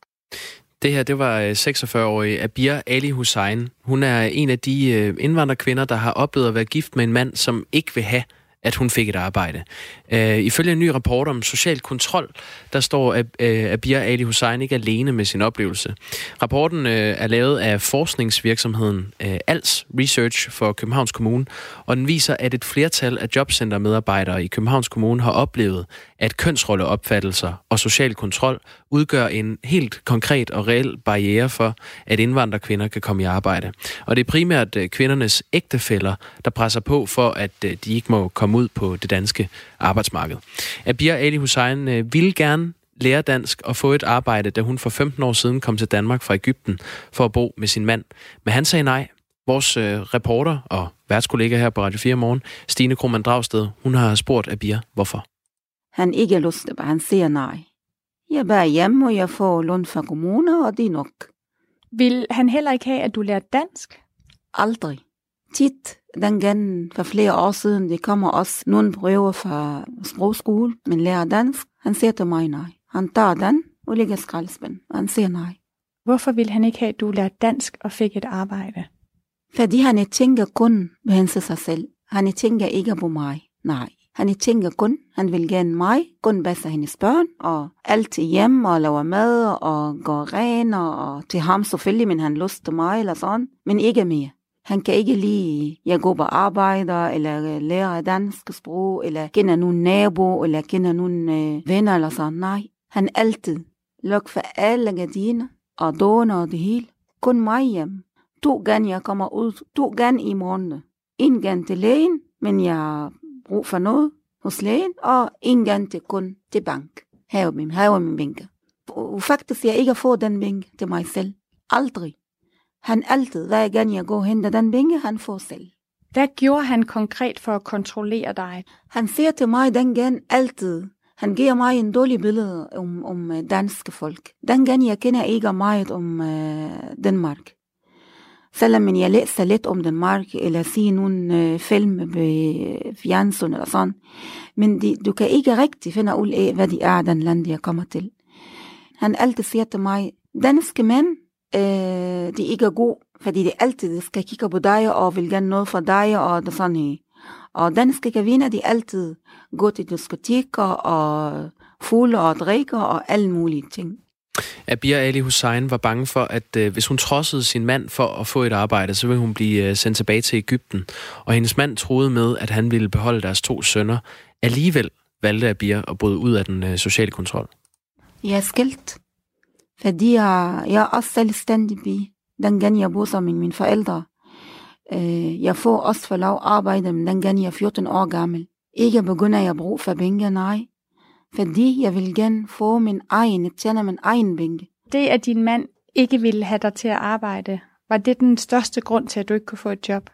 Det her, det var 46-årige Abir Ali Hussein. Hun er en af de øh, indvandrerkvinder, der har oplevet at være gift med en mand, som ikke vil have at hun fik et arbejde. Øh, ifølge en ny rapport om social kontrol, der står, at øh, Abir Ali Hussein ikke alene med sin oplevelse. Rapporten øh, er lavet af forskningsvirksomheden øh, ALS Research for Københavns Kommune, og den viser, at et flertal af jobcentermedarbejdere i Københavns Kommune har oplevet, at kønsrolleopfattelser og social kontrol udgør en helt konkret og reel barriere for, at indvandrerkvinder kan komme i arbejde. Og det er primært øh, kvindernes ægtefæller, der presser på for, at øh, de ikke må komme ud på det danske arbejdsmarked. Abir Ali Hussein øh, ville gerne lære dansk og få et arbejde, da hun for 15 år siden kom til Danmark fra Ægypten for at bo med sin mand. Men han sagde nej. Vores reporter og værtskollega her på Radio 4 Morgen, Stine Krohmann Dragsted, hun har spurgt Abir, hvorfor. Han ikke lyst til, han siger nej. Jeg er bare hjemme, og jeg får lån fra kommuner, og det er nok. Vil han heller ikke have, at du lærer dansk? Aldrig. Tit, den for flere år siden, det kommer også nogle prøver fra sprogskole, men lærer dansk. Han siger til mig nej. Han tager den og ligger skraldespand, og han siger nej. Hvorfor vil han ikke have, at du lærer dansk og fik et arbejde? Fordi han tænker kun på sig selv. Han tænker ikke på mig. Nej. Han tænker kun, han vil gerne mig, kun passe hendes børn, og alt til hjem og laver mad og går ren, og til ham selvfølgelig, men han lyst til mig eller sådan, men ikke mere. Han kan ikke lide, jeg går på arbejder, eller lærer dansk sprog, eller kender nogen nabo, eller kender nogen øh, venner eller sådan. Nej, han altid luk for alle gardiner og doner og det hele. Kun mig hjem. To gange jeg kommer ud, to gange i morgen. En gang til lægen, men jeg har brug for noget hos lægen, og en gang til kun til bank. Her er min, her er min bænke. Faktisk, jeg ikke får den bænke til mig selv. Aldrig. Han altid, hver gang jeg går og henter den bænke, han får selv. Hvad gjorde han konkret for at kontrollere dig? Han siger til mig den gang altid, han giver mig en dårlig billede om, om øh, danske folk. Den gang jeg kender ikke meget om uh, Danmark. Selvom jeg læser lidt om Danmark, eller ser nogle uh, film ved fjernsyn eller sådan. Men de, du kan ikke rigtig finde ud af, hvad de er, den land, jeg kommer til. Han altid siger til mig, danske mænd, uh, de er ikke gode, fordi de altid skal kigge på dig og vil gerne noget for dig, og det sådan her. Og danske kvinder, de altid går til diskoteker og fulde og drikker og alle mulige ting. Abir Ali Hussein var bange for, at øh, hvis hun trodsede sin mand for at få et arbejde, så ville hun blive øh, sendt tilbage til Ægypten. Og hendes mand troede med, at han ville beholde deres to sønner. Alligevel valgte Abir at bryde ud af den øh, sociale kontrol. Jeg er skilt, fordi jeg, jeg er også selvstændig pige. Den gang jeg boede med mine forældre. Øh, jeg får også for lov arbejde, men den gang jeg er 14 år gammel. Ikke begynder jeg at bruge for penge, nej. Fordi jeg vil gerne få min egen, tjene min egen penge. Det, at din mand ikke ville have dig til at arbejde, var det den største grund til, at du ikke kunne få et job?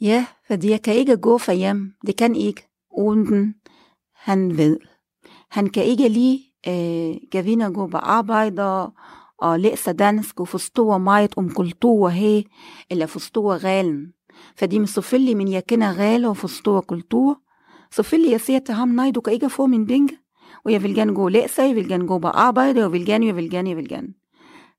Ja, fordi jeg kan ikke gå for hjem. Det kan ikke, uden han ved. Han kan ikke lige øh, gavine gå på arbejde og, og læse dansk og forstå meget om kultur her, eller forstå reglen. Fordi selvfølgelig, men jeg kender regler og forstår kultur. Selvfølgelig, jeg siger til ham, nej, du kan ikke få min penge. Og jeg vil gerne gå og læse, jeg vil gerne gå på arbejde, og vil gerne, jeg vil gerne, jeg vil gerne.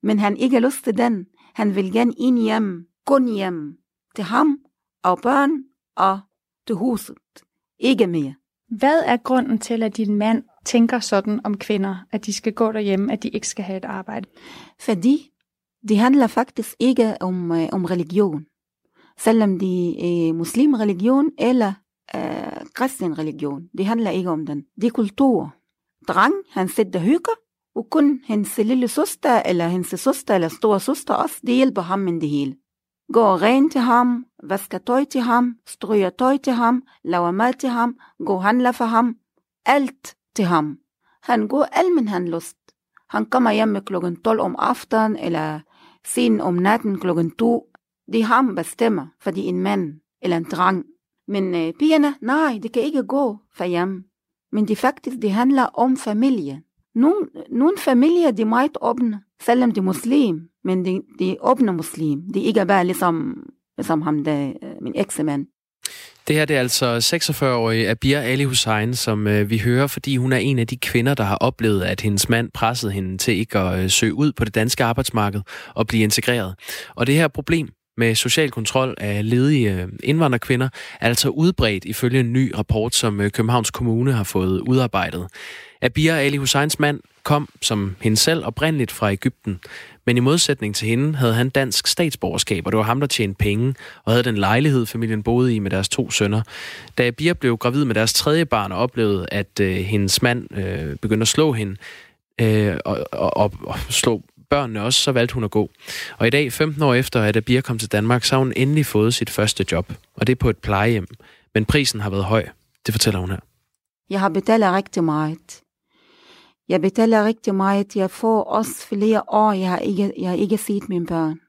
Men han ikke har lyst til den. Han vil gerne ind hjem, kun hjem, til ham og børn og til huset. Ikke mere. Hvad er grunden til, at din mand tænker sådan om kvinder, at de skal gå derhjemme, at de ikke skal have et arbejde? Fordi det handler faktisk ikke om, øh, om religion. Selvom det er muslimreligion eller øh, kristen religion. Det handler ikke om den. Det er kultur. Dreng, han sidder hygger, og kun hendes lille søster, eller hendes søster, eller store søster også, det hjælper ham med det hele. Går ren til ham, vasker tøj til ham, stryger tøj til ham, laver mad til ham, går handler for ham. Alt til ham. Han går almen han lyst. Han kommer hjem klokken 12 om aftenen, eller sen om natten klokken 2. Det er ham bestemmer, fordi en mand eller en dreng. Men øh, pigerne, nej, det kan ikke gå for hjem. Men det faktisk, det handler om familie. Nogle, nogle familier, de er meget åbne, selvom de er muslim, men de, de er åbne muslim. De er ikke bare ligesom, ligesom ham, der, min eksemand. Det her det er altså 46-årige Abir Ali Hussein, som øh, vi hører, fordi hun er en af de kvinder, der har oplevet, at hendes mand pressede hende til ikke at øh, søge ud på det danske arbejdsmarked og blive integreret. Og det her problem med social kontrol af ledige øh, indvandrerkvinder er altså udbredt ifølge en ny rapport, som øh, Københavns Kommune har fået udarbejdet. Abir Ali Husseins mand kom, som hende selv, oprindeligt fra Ægypten. Men i modsætning til hende havde han dansk statsborgerskab, og det var ham, der tjente penge, og havde den lejlighed, familien boede i med deres to sønner. Da Abir blev gravid med deres tredje barn og oplevede, at øh, hendes mand øh, begyndte at slå hende, øh, og, og, og, og slå børnene også, så valgte hun at gå. Og i dag, 15 år efter, at Abir kom til Danmark, så har hun endelig fået sit første job. Og det er på et plejehjem. Men prisen har været høj. Det fortæller hun her. Jeg har betalt rigtig meget. Jeg betaler rigtig meget. Jeg får også flere år, jeg har ikke, jeg har ikke set mine børn.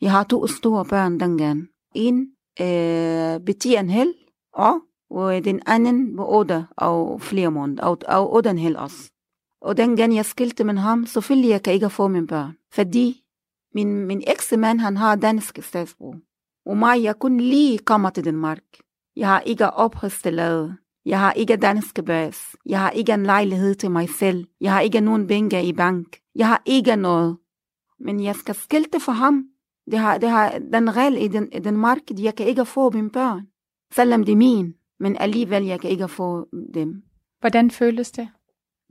Jeg har to store børn dengang. En øh, betyder en hel år, og den anden på otte og flere måneder, og, og otte en hel også. Og dengang jeg skilte med ham, selvfølgelig jeg kan ikke få mine børn. Fordi min, min eksmand, han har dansk statsbrug. Og mig, jeg kun lige kommer til Danmark. Jeg har ikke opholdstilladelse. Jeg har ikke dansk bas. Jeg har ikke en lejlighed til mig selv. Jeg har ikke nogen penge i bank. Jeg har ikke noget. Men jeg skal skilte for ham. Det har, det har den regel i den, i den marked, jeg kan ikke få mine børn. Selvom det er min. Men alligevel, jeg kan ikke få dem. Hvordan føles det?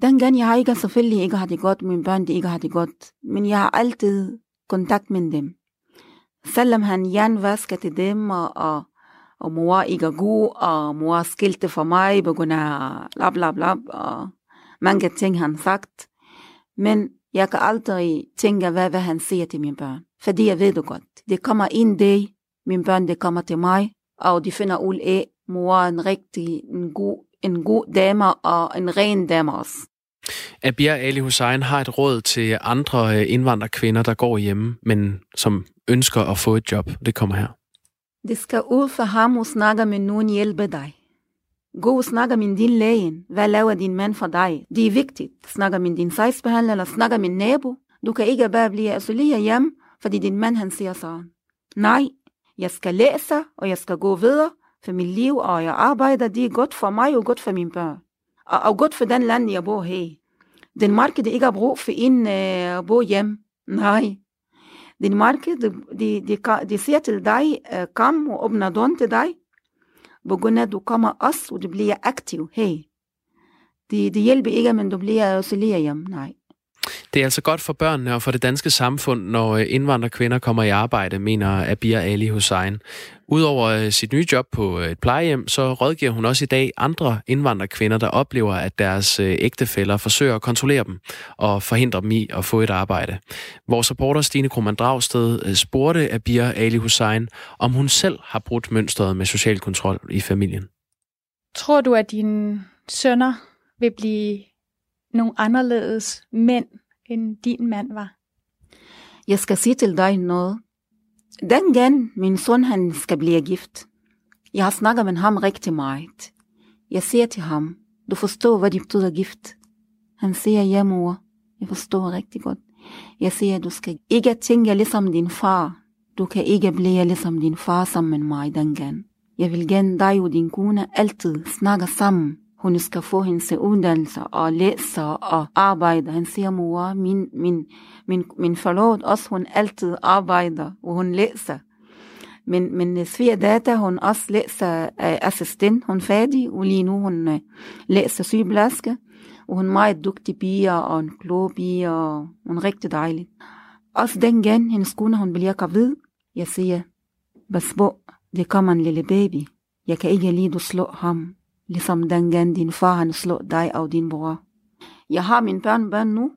Dengang jeg har ikke selvfølgelig ikke har det godt, mine børn de ikke har det godt. Men jeg har altid kontakt med dem. Selvom han jernvasker til dem, og, og og mor ikke er god, og mor skilte for mig på grund af bla bla bla, og mange ting han sagt. Men Jeg kan aldrig tænke, hvad, hvad han siger til mine børn. Fordi jeg ved det godt. Det kommer en dag, mine børn det kommer til mig, og de finder ud af, mor er en rigtig en god, en god dame og en ren dame også. Abir Ali Hussein har et råd til andre øh, indvandrerkvinder, der går hjemme, men som ønsker at få et job. Det kommer her. Det skal ud for ham og snakke med nogen hjælpe dig. Gå og snakke med din læge. Hvad laver din mand for dig? Det er vigtigt. Snakke med din sejsbehandler, eller snakke med nabo. Du kan ikke bare blive isoleret hjem, fordi din mand han siger sådan. Nej, jeg skal læse, og jeg skal gå videre, for mit liv, og jeg arbejder, det er godt for mig og godt for mine børn. Og, og godt for den land, jeg bor her. Den marked ikke har brug for en uh, bo hjem. Nej. Den marked, de, de, de siger til dig, uh, kom og åbner døren til dig. Begynder du kommer også, det, er altså godt for børnene og for det danske samfund, når øh, indvandrerkvinder kommer i arbejde, mener Abir Ali Hussein. Udover øh, sit nye job på øh, et plejehjem, så rådgiver hun også i dag andre indvandrerkvinder, der oplever, at deres ægtefæller forsøger at kontrollere dem og forhindre dem i at få et arbejde. Vores reporter Stine Krummernd Dragsted spurgte Abir Ali Hussein, om hun selv har brudt mønstret med social kontrol i familien. Tror du, at dine sønner vil blive nogle anderledes mænd, end din mand var? Jeg skal sige til dig noget. Den gang min søn han skal blive gift, jeg har snakket med ham rigtig meget. Jeg siger til ham, du forstår, hvad det betyder gift. Han siger, ja mor, jeg forstår rigtig godt. Jeg siger, du skal ikke tænke ligesom din far. Du kan ikke blive ligesom din far sammen med mig den gang. Jeg vil gerne dig og din kone altid snakke sammen hun skal få hendes uddannelse og læse og arbejde. Han siger, mor, min, min, min, min forlod også, hun altid arbejder, og hun læser. Men, men øh, svigerdatter, hun også læser uh, assistent, hun er færdig, og lige nu hun uh, læser sygeplejerske. Og hun er meget dygtig pige, og en klog pige, og hun er rigtig dejlig. Også dengang hendes kone, hun bliver gravid. Jeg siger, pas på, det kommer en lille baby. Jeg kan ikke lide, at slå ham ligesom dengang din far han slog dig og din bror. Jeg har min børnebørn nu.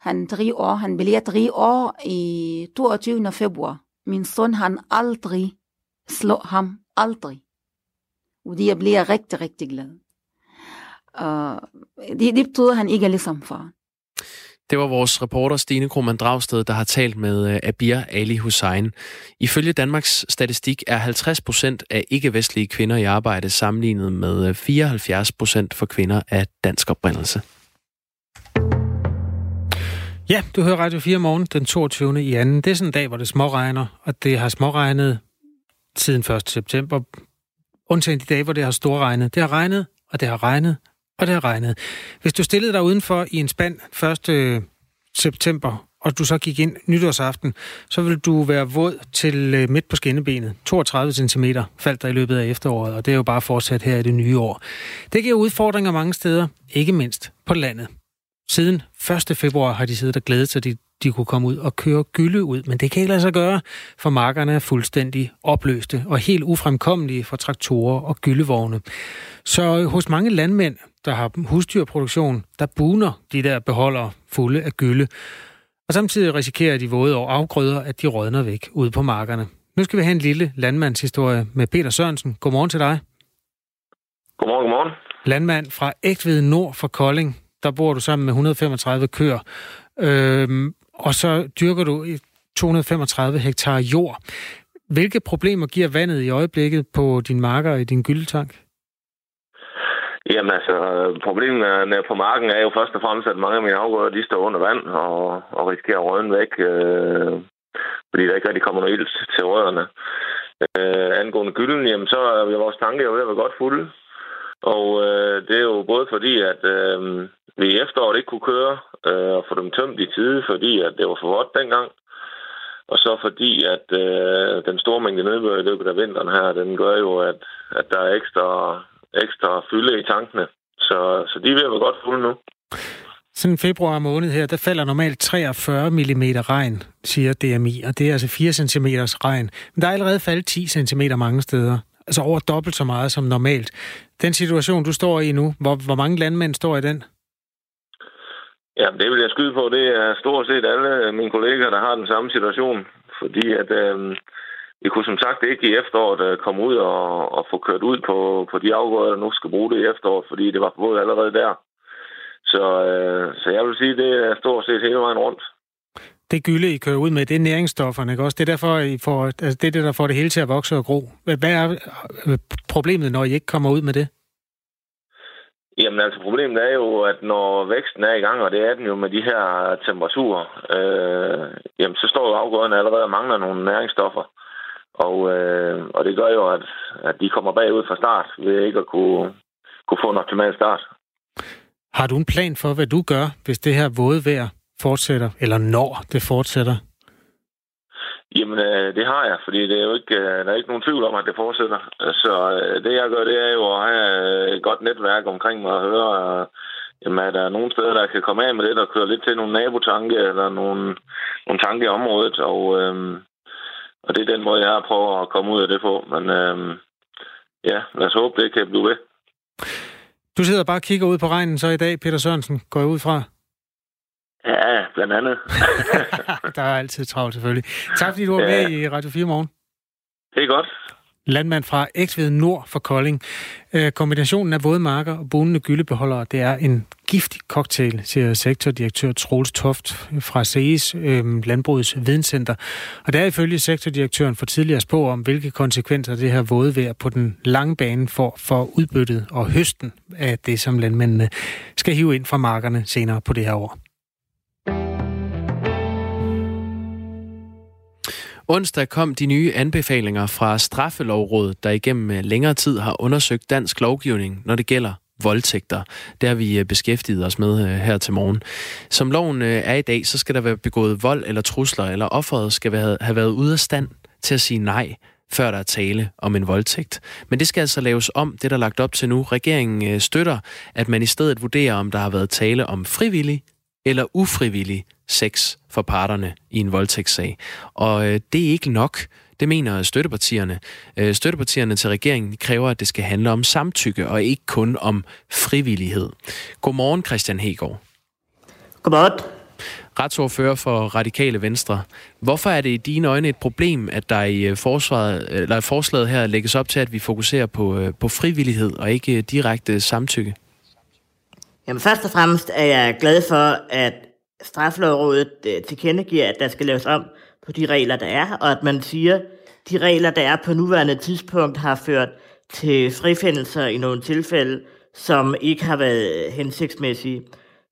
Han er tre år. Han bliver tre år i 22. februar. Min søn han aldrig slog ham. Aldrig. Og de bliver rigtig, rigtig glad. Uh, det, det betyder han ikke ligesom far. Det var vores reporter Stine Krohmann Dragsted, der har talt med øh, Abir Ali Hussein. Ifølge Danmarks statistik er 50 procent af ikke-vestlige kvinder i arbejde sammenlignet med øh, 74 procent for kvinder af dansk oprindelse. Ja, du hører Radio 4 morgen den 22. i anden. Det er sådan en dag, hvor det småregner, og det har småregnet siden 1. september. Undtagen de dage, hvor det har storregnet. Det har regnet, og det har regnet, og det har regnet. Hvis du stillede dig udenfor i en spand 1. Øh, september, og du så gik ind nytårsaften, så vil du være våd til øh, midt på skinnebenet. 32 cm faldt der i løbet af efteråret, og det er jo bare fortsat her i det nye år. Det giver udfordringer mange steder, ikke mindst på landet. Siden 1. februar har de siddet og glædet sig, at de, de kunne komme ud og køre gylde ud, men det kan ikke lade sig gøre, for markerne er fuldstændig opløste og helt ufremkommelige for traktorer og gyldevogne. Så øh, hos mange landmænd, der har husdyrproduktion, der buner de der beholder fulde af gylde. Og samtidig risikerer de våde og afgrøder, at de rådner væk ude på markerne. Nu skal vi have en lille landmandshistorie med Peter Sørensen. Godmorgen til dig. Godmorgen, godmorgen. Landmand fra Ægtved Nord for Kolding. Der bor du sammen med 135 køer. Øhm, og så dyrker du 235 hektar jord. Hvilke problemer giver vandet i øjeblikket på din marker og i din gyldetank? Jamen altså, øh, problemet på marken er jo først og fremmest, at mange af mine afgrøder, de står under vand og, og risikerer røden væk, øh, fordi der ikke rigtig kommer noget ild til rødderne. Øh, angående gylden, jamen så er vores tanke jo ved at være godt fulde. Og øh, det er jo både fordi, at øh, vi i efteråret ikke kunne køre øh, og få dem tømt i tide, fordi at det var for vådt dengang. Og så fordi, at øh, den store mængde nedbør i løbet af vinteren her, den gør jo, at, at der er ekstra ekstra fylde i tankene. Så, så de er ved at være godt fulde nu. Sådan februar måned her, der falder normalt 43 mm regn, siger DMI, og det er altså 4 cm regn. Men der er allerede faldet 10 cm mange steder. Altså over dobbelt så meget som normalt. Den situation, du står i nu, hvor, hvor mange landmænd står i den? Ja, det vil jeg skyde på. Det er stort set alle mine kolleger, der har den samme situation. Fordi at øh, vi kunne som sagt ikke i efteråret øh, komme ud og, og få kørt ud på, på de afgrøder, der nu skal bruge det i efteråret, fordi det var forbudt allerede der. Så, øh, så jeg vil sige, det er stort set hele vejen rundt. Det gylde, I kører ud med, det er næringsstofferne, ikke også? Det er, derfor, I får, altså det, er det, der får det hele til at vokse og gro. Hvad er øh, problemet, når I ikke kommer ud med det? Jamen altså, problemet er jo, at når væksten er i gang, og det er den jo med de her temperaturer, øh, jamen så står jo afgrøderne allerede og mangler nogle næringsstoffer. Og, øh, og det gør jo, at, at de kommer bagud fra start, ved ikke at kunne, kunne få en optimal start. Har du en plan for, hvad du gør, hvis det her våde vejr fortsætter, eller når det fortsætter? Jamen, øh, det har jeg, fordi det er jo ikke, øh, der er ikke nogen tvivl om, at det fortsætter. Så øh, det, jeg gør, det er jo at have et godt netværk omkring mig og høre, øh, jamen, er der nogle steder, der kan komme af med det, der kører lidt til nogle nabotanke eller nogle, nogle tanke i området, og, øh, og det er den måde, jeg har prøvet at komme ud af det på. Men øh, ja, lad os håbe, det kan blive ved. Du sidder bare og kigger ud på regnen så i dag, Peter Sørensen, går jeg ud fra? Ja, blandt andet. der er altid travlt, selvfølgelig. Tak fordi du var ja. med i Radio 4 morgen. Det er godt. Landmand fra Eksved Nord for Kolding. Øh, kombinationen af våde marker og bonende gyldebeholdere, det er en giftig cocktail, siger sektordirektør Troels Toft fra CES øh, Landbrugets Videnscenter. Og der er ifølge sektordirektøren for tidligere spå om, hvilke konsekvenser det her våde vejr på den lange bane får for udbyttet og høsten af det, som landmændene skal hive ind fra markerne senere på det her år. Onsdag kom de nye anbefalinger fra Straffelovrådet, der igennem øh, længere tid har undersøgt dansk lovgivning, når det gælder voldtægter. Det har vi øh, beskæftiget os med øh, her til morgen. Som loven er i dag, så skal der være begået vold eller trusler, eller offeret skal have været ude af stand til at sige nej, før der er tale om en voldtægt. Men det skal altså laves om, det der er lagt op til nu. Regeringen støtter, at man i stedet vurderer, om der har været tale om frivillig eller ufrivillig sex for parterne i en voldtægtssag. Og øh, det er ikke nok. Det mener støttepartierne. Øh, støttepartierne til regeringen kræver, at det skal handle om samtykke og ikke kun om frivillighed. Godmorgen, Christian Hegård. Godmorgen. Retsordfører for Radikale Venstre. Hvorfor er det i dine øjne et problem, at der i øh, forsvaret, eller forslaget her lægges op til, at vi fokuserer på, øh, på frivillighed og ikke direkte samtykke? Jamen først og fremmest er jeg glad for, at straflovrådet øh, tilkendegiver, at der skal laves om på de regler, der er, og at man siger, at de regler, der er på nuværende tidspunkt, har ført til frifindelser i nogle tilfælde, som ikke har været øh, hensigtsmæssige.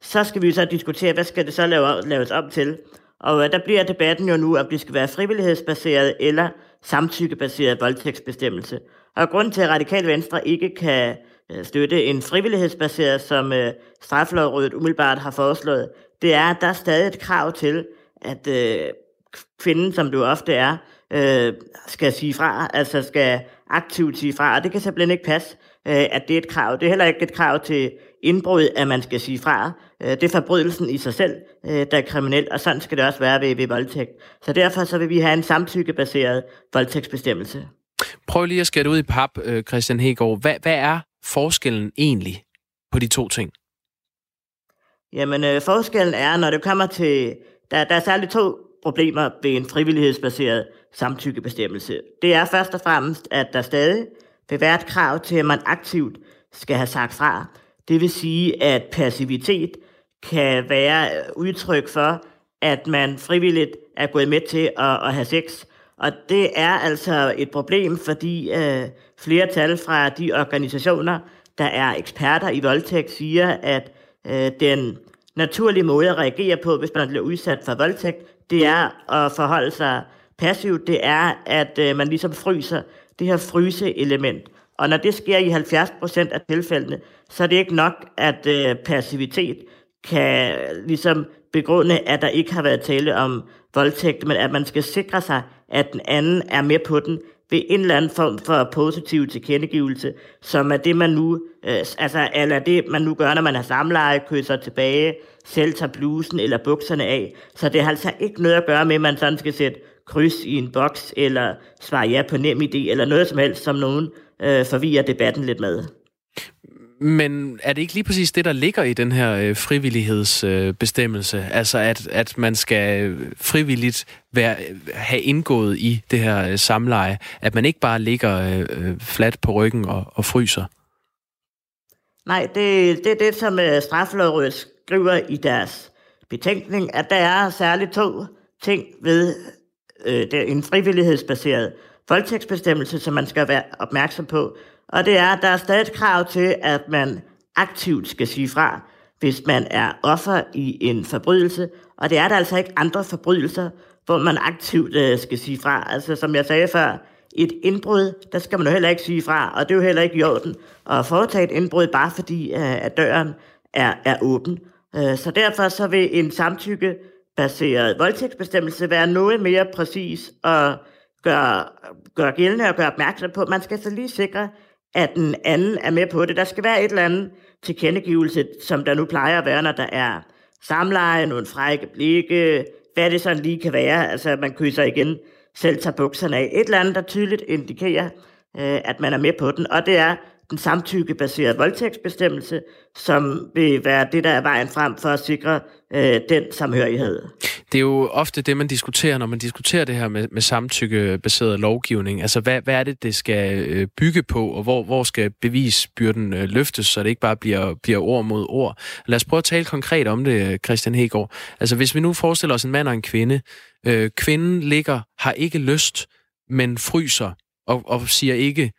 Så skal vi så diskutere, hvad skal det så laves om til? Og øh, der bliver debatten jo nu, om det skal være frivillighedsbaseret eller samtykkebaseret voldtægtsbestemmelse. Og grunden til, at Radikal Venstre ikke kan øh, støtte en frivillighedsbaseret, som straflovrådet umiddelbart har foreslået, det er, at der er stadig et krav til, at øh, kvinden, som du ofte er, øh, skal sige fra, altså skal aktivt sige fra, og det kan simpelthen ikke passe, øh, at det er et krav. Det er heller ikke et krav til indbrud, at man skal sige fra. Øh, det er forbrydelsen i sig selv, øh, der er kriminel, og sådan skal det også være ved, ved voldtægt. Så derfor så vil vi have en samtykkebaseret voldtægtsbestemmelse. Prøv lige at skære ud i pap, øh, Christian Hegård. Hvad, hvad er forskellen egentlig på de to ting? Jamen, øh, forskellen er, når det kommer til... Der, der er særligt to problemer ved en frivillighedsbaseret samtykkebestemmelse. Det er først og fremmest, at der stadig vil være et krav til, at man aktivt skal have sagt fra. Det vil sige, at passivitet kan være udtryk for, at man frivilligt er gået med til at, at have sex. Og det er altså et problem, fordi øh, flere tal fra de organisationer, der er eksperter i voldtægt, siger, at øh, den naturlige måde at reagere på, hvis man bliver udsat for voldtægt, det er at forholde sig passivt. Det er, at øh, man ligesom fryser det her fryse-element. Og når det sker i 70% af tilfældene, så er det ikke nok, at øh, passivitet kan ligesom begrunde, at der ikke har været tale om voldtægt, men at man skal sikre sig, at den anden er med på den ved en eller anden form for positiv tilkendegivelse, som er det, man nu, øh, altså, eller det, man nu gør, når man har samleje, kysser tilbage, selv tager blusen eller bukserne af. Så det har altså ikke noget at gøre med, at man sådan skal sætte kryds i en boks, eller svare ja på nem idé, eller noget som helst, som nogen øh, forvirrer debatten lidt med. Men er det ikke lige præcis det, der ligger i den her øh, frivillighedsbestemmelse? Øh, altså, at, at man skal øh, frivilligt være, øh, have indgået i det her øh, samleje? At man ikke bare ligger øh, øh, fladt på ryggen og, og fryser? Nej, det, det er det, som øh, straffelovrådet skriver i deres betænkning, at der er særligt to ting ved øh, det en frivillighedsbaseret voldtægtsbestemmelse, som man skal være opmærksom på. Og det er, at der er stadig et krav til, at man aktivt skal sige fra, hvis man er offer i en forbrydelse. Og det er der altså ikke andre forbrydelser, hvor man aktivt øh, skal sige fra. Altså som jeg sagde før, et indbrud, der skal man jo heller ikke sige fra, og det er jo heller ikke i orden at foretage et indbrud, bare fordi øh, at døren er, er åben. Øh, så derfor så vil en samtykkebaseret voldtægtsbestemmelse være noget mere præcis og gøre, gøre gældende og gøre opmærksom på. Man skal så lige sikre, at den anden er med på det. Der skal være et eller andet tilkendegivelse, som der nu plejer at være, når der er samleje, nogle frække blikke, hvad det sådan lige kan være. Altså, man kysser igen, selv tager bukserne af. Et eller andet, der tydeligt indikerer, øh, at man er med på den. Og det er den samtykkebaserede voldtægtsbestemmelse, som vil være det, der er vejen frem for at sikre øh, den samhørighed. Det er jo ofte det, man diskuterer, når man diskuterer det her med, med samtykkebaseret lovgivning. Altså, hvad, hvad er det, det skal øh, bygge på, og hvor, hvor skal bevisbyrden øh, løftes, så det ikke bare bliver, bliver ord mod ord? Lad os prøve at tale konkret om det, Christian Hegård. Altså, hvis vi nu forestiller os en mand og en kvinde. Øh, kvinden ligger, har ikke lyst, men fryser, og, og siger ikke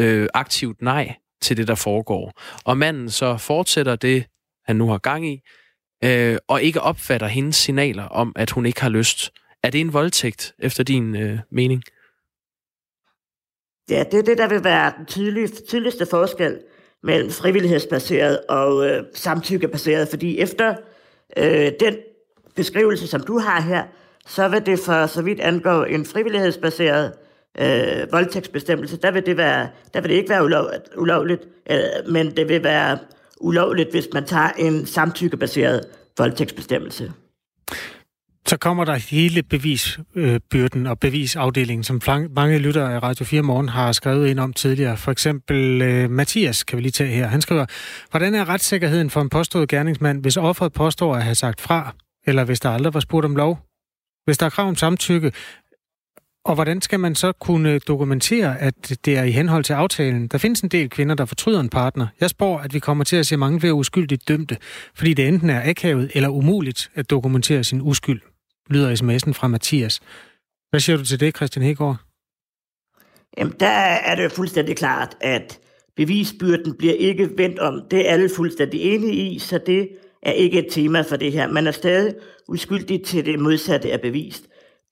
øh, aktivt nej til det, der foregår. Og manden så fortsætter det, han nu har gang i, øh, og ikke opfatter hendes signaler om, at hun ikke har lyst. Er det en voldtægt, efter din øh, mening? Ja, det er det, der vil være den tydeligste, tydeligste forskel mellem frivillighedsbaseret og øh, samtykkebaseret, fordi efter øh, den beskrivelse, som du har her, så vil det for så vidt angå en frivillighedsbaseret øh, voldtægtsbestemmelse, der vil, det være, der vil det ikke være ulov, ulovligt, øh, men det vil være ulovligt, hvis man tager en samtykkebaseret voldtægtsbestemmelse. Så kommer der hele bevisbyrden øh, og bevisafdelingen, som mange lyttere af Radio 4 Morgen har skrevet ind om tidligere. For eksempel uh, Mathias kan vi lige tage her. Han skriver, hvordan er retssikkerheden for en påstået gerningsmand, hvis offeret påstår at have sagt fra, eller hvis der aldrig var spurgt om lov? Hvis der er krav om samtykke, og hvordan skal man så kunne dokumentere, at det er i henhold til aftalen? Der findes en del kvinder, der fortryder en partner. Jeg spår, at vi kommer til at se mange flere uskyldigt dømte, fordi det enten er akavet eller umuligt at dokumentere sin uskyld, lyder sms'en fra Mathias. Hvad siger du til det, Christian Hegård? Jamen, der er det fuldstændig klart, at bevisbyrden bliver ikke vendt om. Det er alle fuldstændig enige i, så det er ikke et tema for det her. Man er stadig uskyldig til det modsatte er bevist.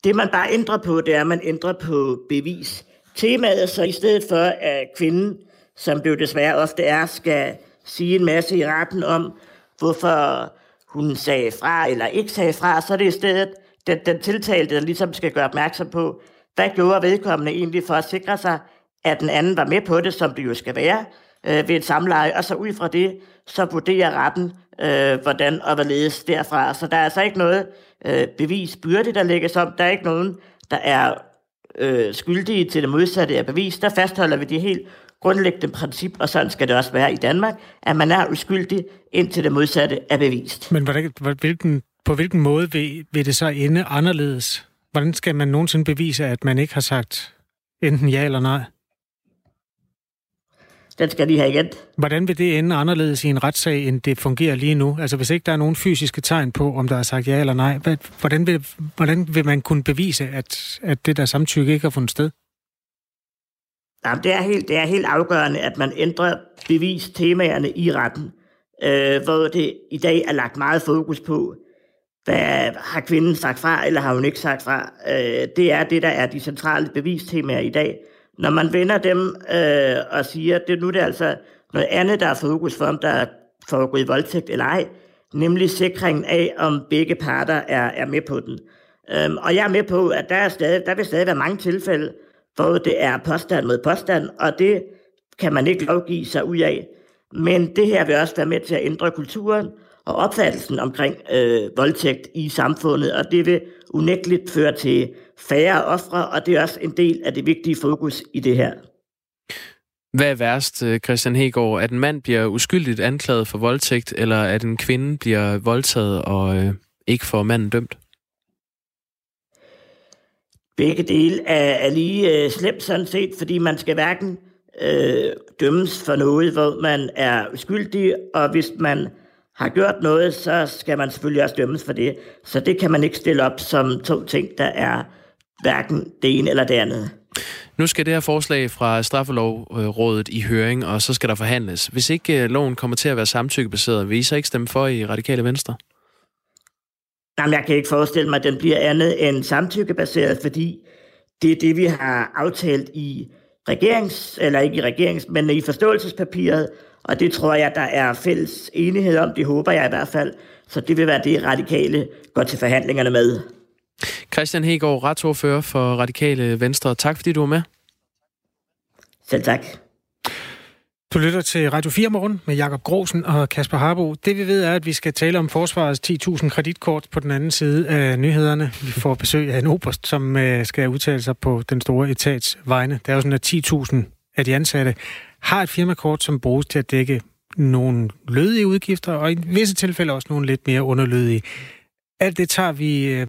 Det man bare ændrer på, det er, at man ændrer på bevis. Temaet, så i stedet for, at kvinden, som det jo desværre ofte er, skal sige en masse i retten om, hvorfor hun sagde fra eller ikke sagde fra, så er det i stedet den, den tiltalte, der ligesom skal gøre opmærksom på, hvad gjorde vedkommende egentlig for at sikre sig, at den anden var med på det, som det jo skal være øh, ved et samleje, og så ud fra det, så vurderer retten, øh, hvordan og hvorledes derfra. Så der er altså ikke noget øh, bevisbyrde, der lægges om. Der er ikke nogen, der er øh, skyldige til det modsatte af bevis. Der fastholder vi det helt grundlæggende princip, og sådan skal det også være i Danmark, at man er uskyldig indtil det modsatte er bevist. Men hvordan, hvilken, på hvilken måde vil, vil det så ende anderledes? Hvordan skal man nogensinde bevise, at man ikke har sagt enten ja eller nej? Den skal de have igen. Hvordan vil det ende anderledes i en retssag, end det fungerer lige nu? Altså hvis ikke der er nogen fysiske tegn på, om der er sagt ja eller nej, hvordan vil, hvordan vil man kunne bevise, at, at det der samtykke ikke har fundet sted? Jamen, det, er helt, det er helt afgørende, at man ændrer bevistemaerne i retten, øh, hvor det i dag er lagt meget fokus på, hvad har kvinden sagt fra, eller har hun ikke sagt fra. Øh, det er det, der er de centrale bevistemaer i dag. Når man vender dem øh, og siger, at det nu er det altså noget andet, der er fokus for, om der er foregået voldtægt eller ej, nemlig sikringen af, om begge parter er, er med på den. Øhm, og jeg er med på, at der, er stadig, der vil stadig være mange tilfælde, hvor det er påstand mod påstand, og det kan man ikke lovgive sig ud af. Men det her vil også være med til at ændre kulturen og opfattelsen omkring øh, voldtægt i samfundet, og det vil unægteligt føre til færre ofre, og det er også en del af det vigtige fokus i det her. Hvad er værst, øh, Christian Hegård? At en mand bliver uskyldigt anklaget for voldtægt, eller at en kvinde bliver voldtaget og øh, ikke får manden dømt? Begge dele er, er lige øh, slemt sådan set, fordi man skal hverken øh, dømmes for noget, hvor man er uskyldig, og hvis man har gjort noget, så skal man selvfølgelig også dømmes for det. Så det kan man ikke stille op som to ting, der er hverken det ene eller det andet. Nu skal det her forslag fra Straffelovrådet i høring, og så skal der forhandles. Hvis ikke øh, loven kommer til at være samtykkebaseret, vil I så ikke stemme for i Radikale Venstre? Jamen, jeg kan ikke forestille mig, at den bliver andet end samtykkebaseret, fordi det er det, vi har aftalt i regerings, eller ikke i regerings, men i forståelsespapiret, og det tror jeg, der er fælles enighed om, det håber jeg i hvert fald. Så det vil være det, radikale går til forhandlingerne med. Christian Hegård, retsordfører for Radikale Venstre. Tak fordi du var med. Selv tak. Du lytter til Radio 4 morgen med Jakob Grosen og Kasper Harbo. Det vi ved er, at vi skal tale om forsvarets 10.000 kreditkort på den anden side af nyhederne. Vi får besøg af en oberst, som øh, skal udtale sig på den store etats vegne. Det er jo sådan, at 10.000 af de ansatte har et firmakort, som bruges til at dække nogle lødige udgifter, og i visse tilfælde også nogle lidt mere underlødige. Alt det tager vi øh,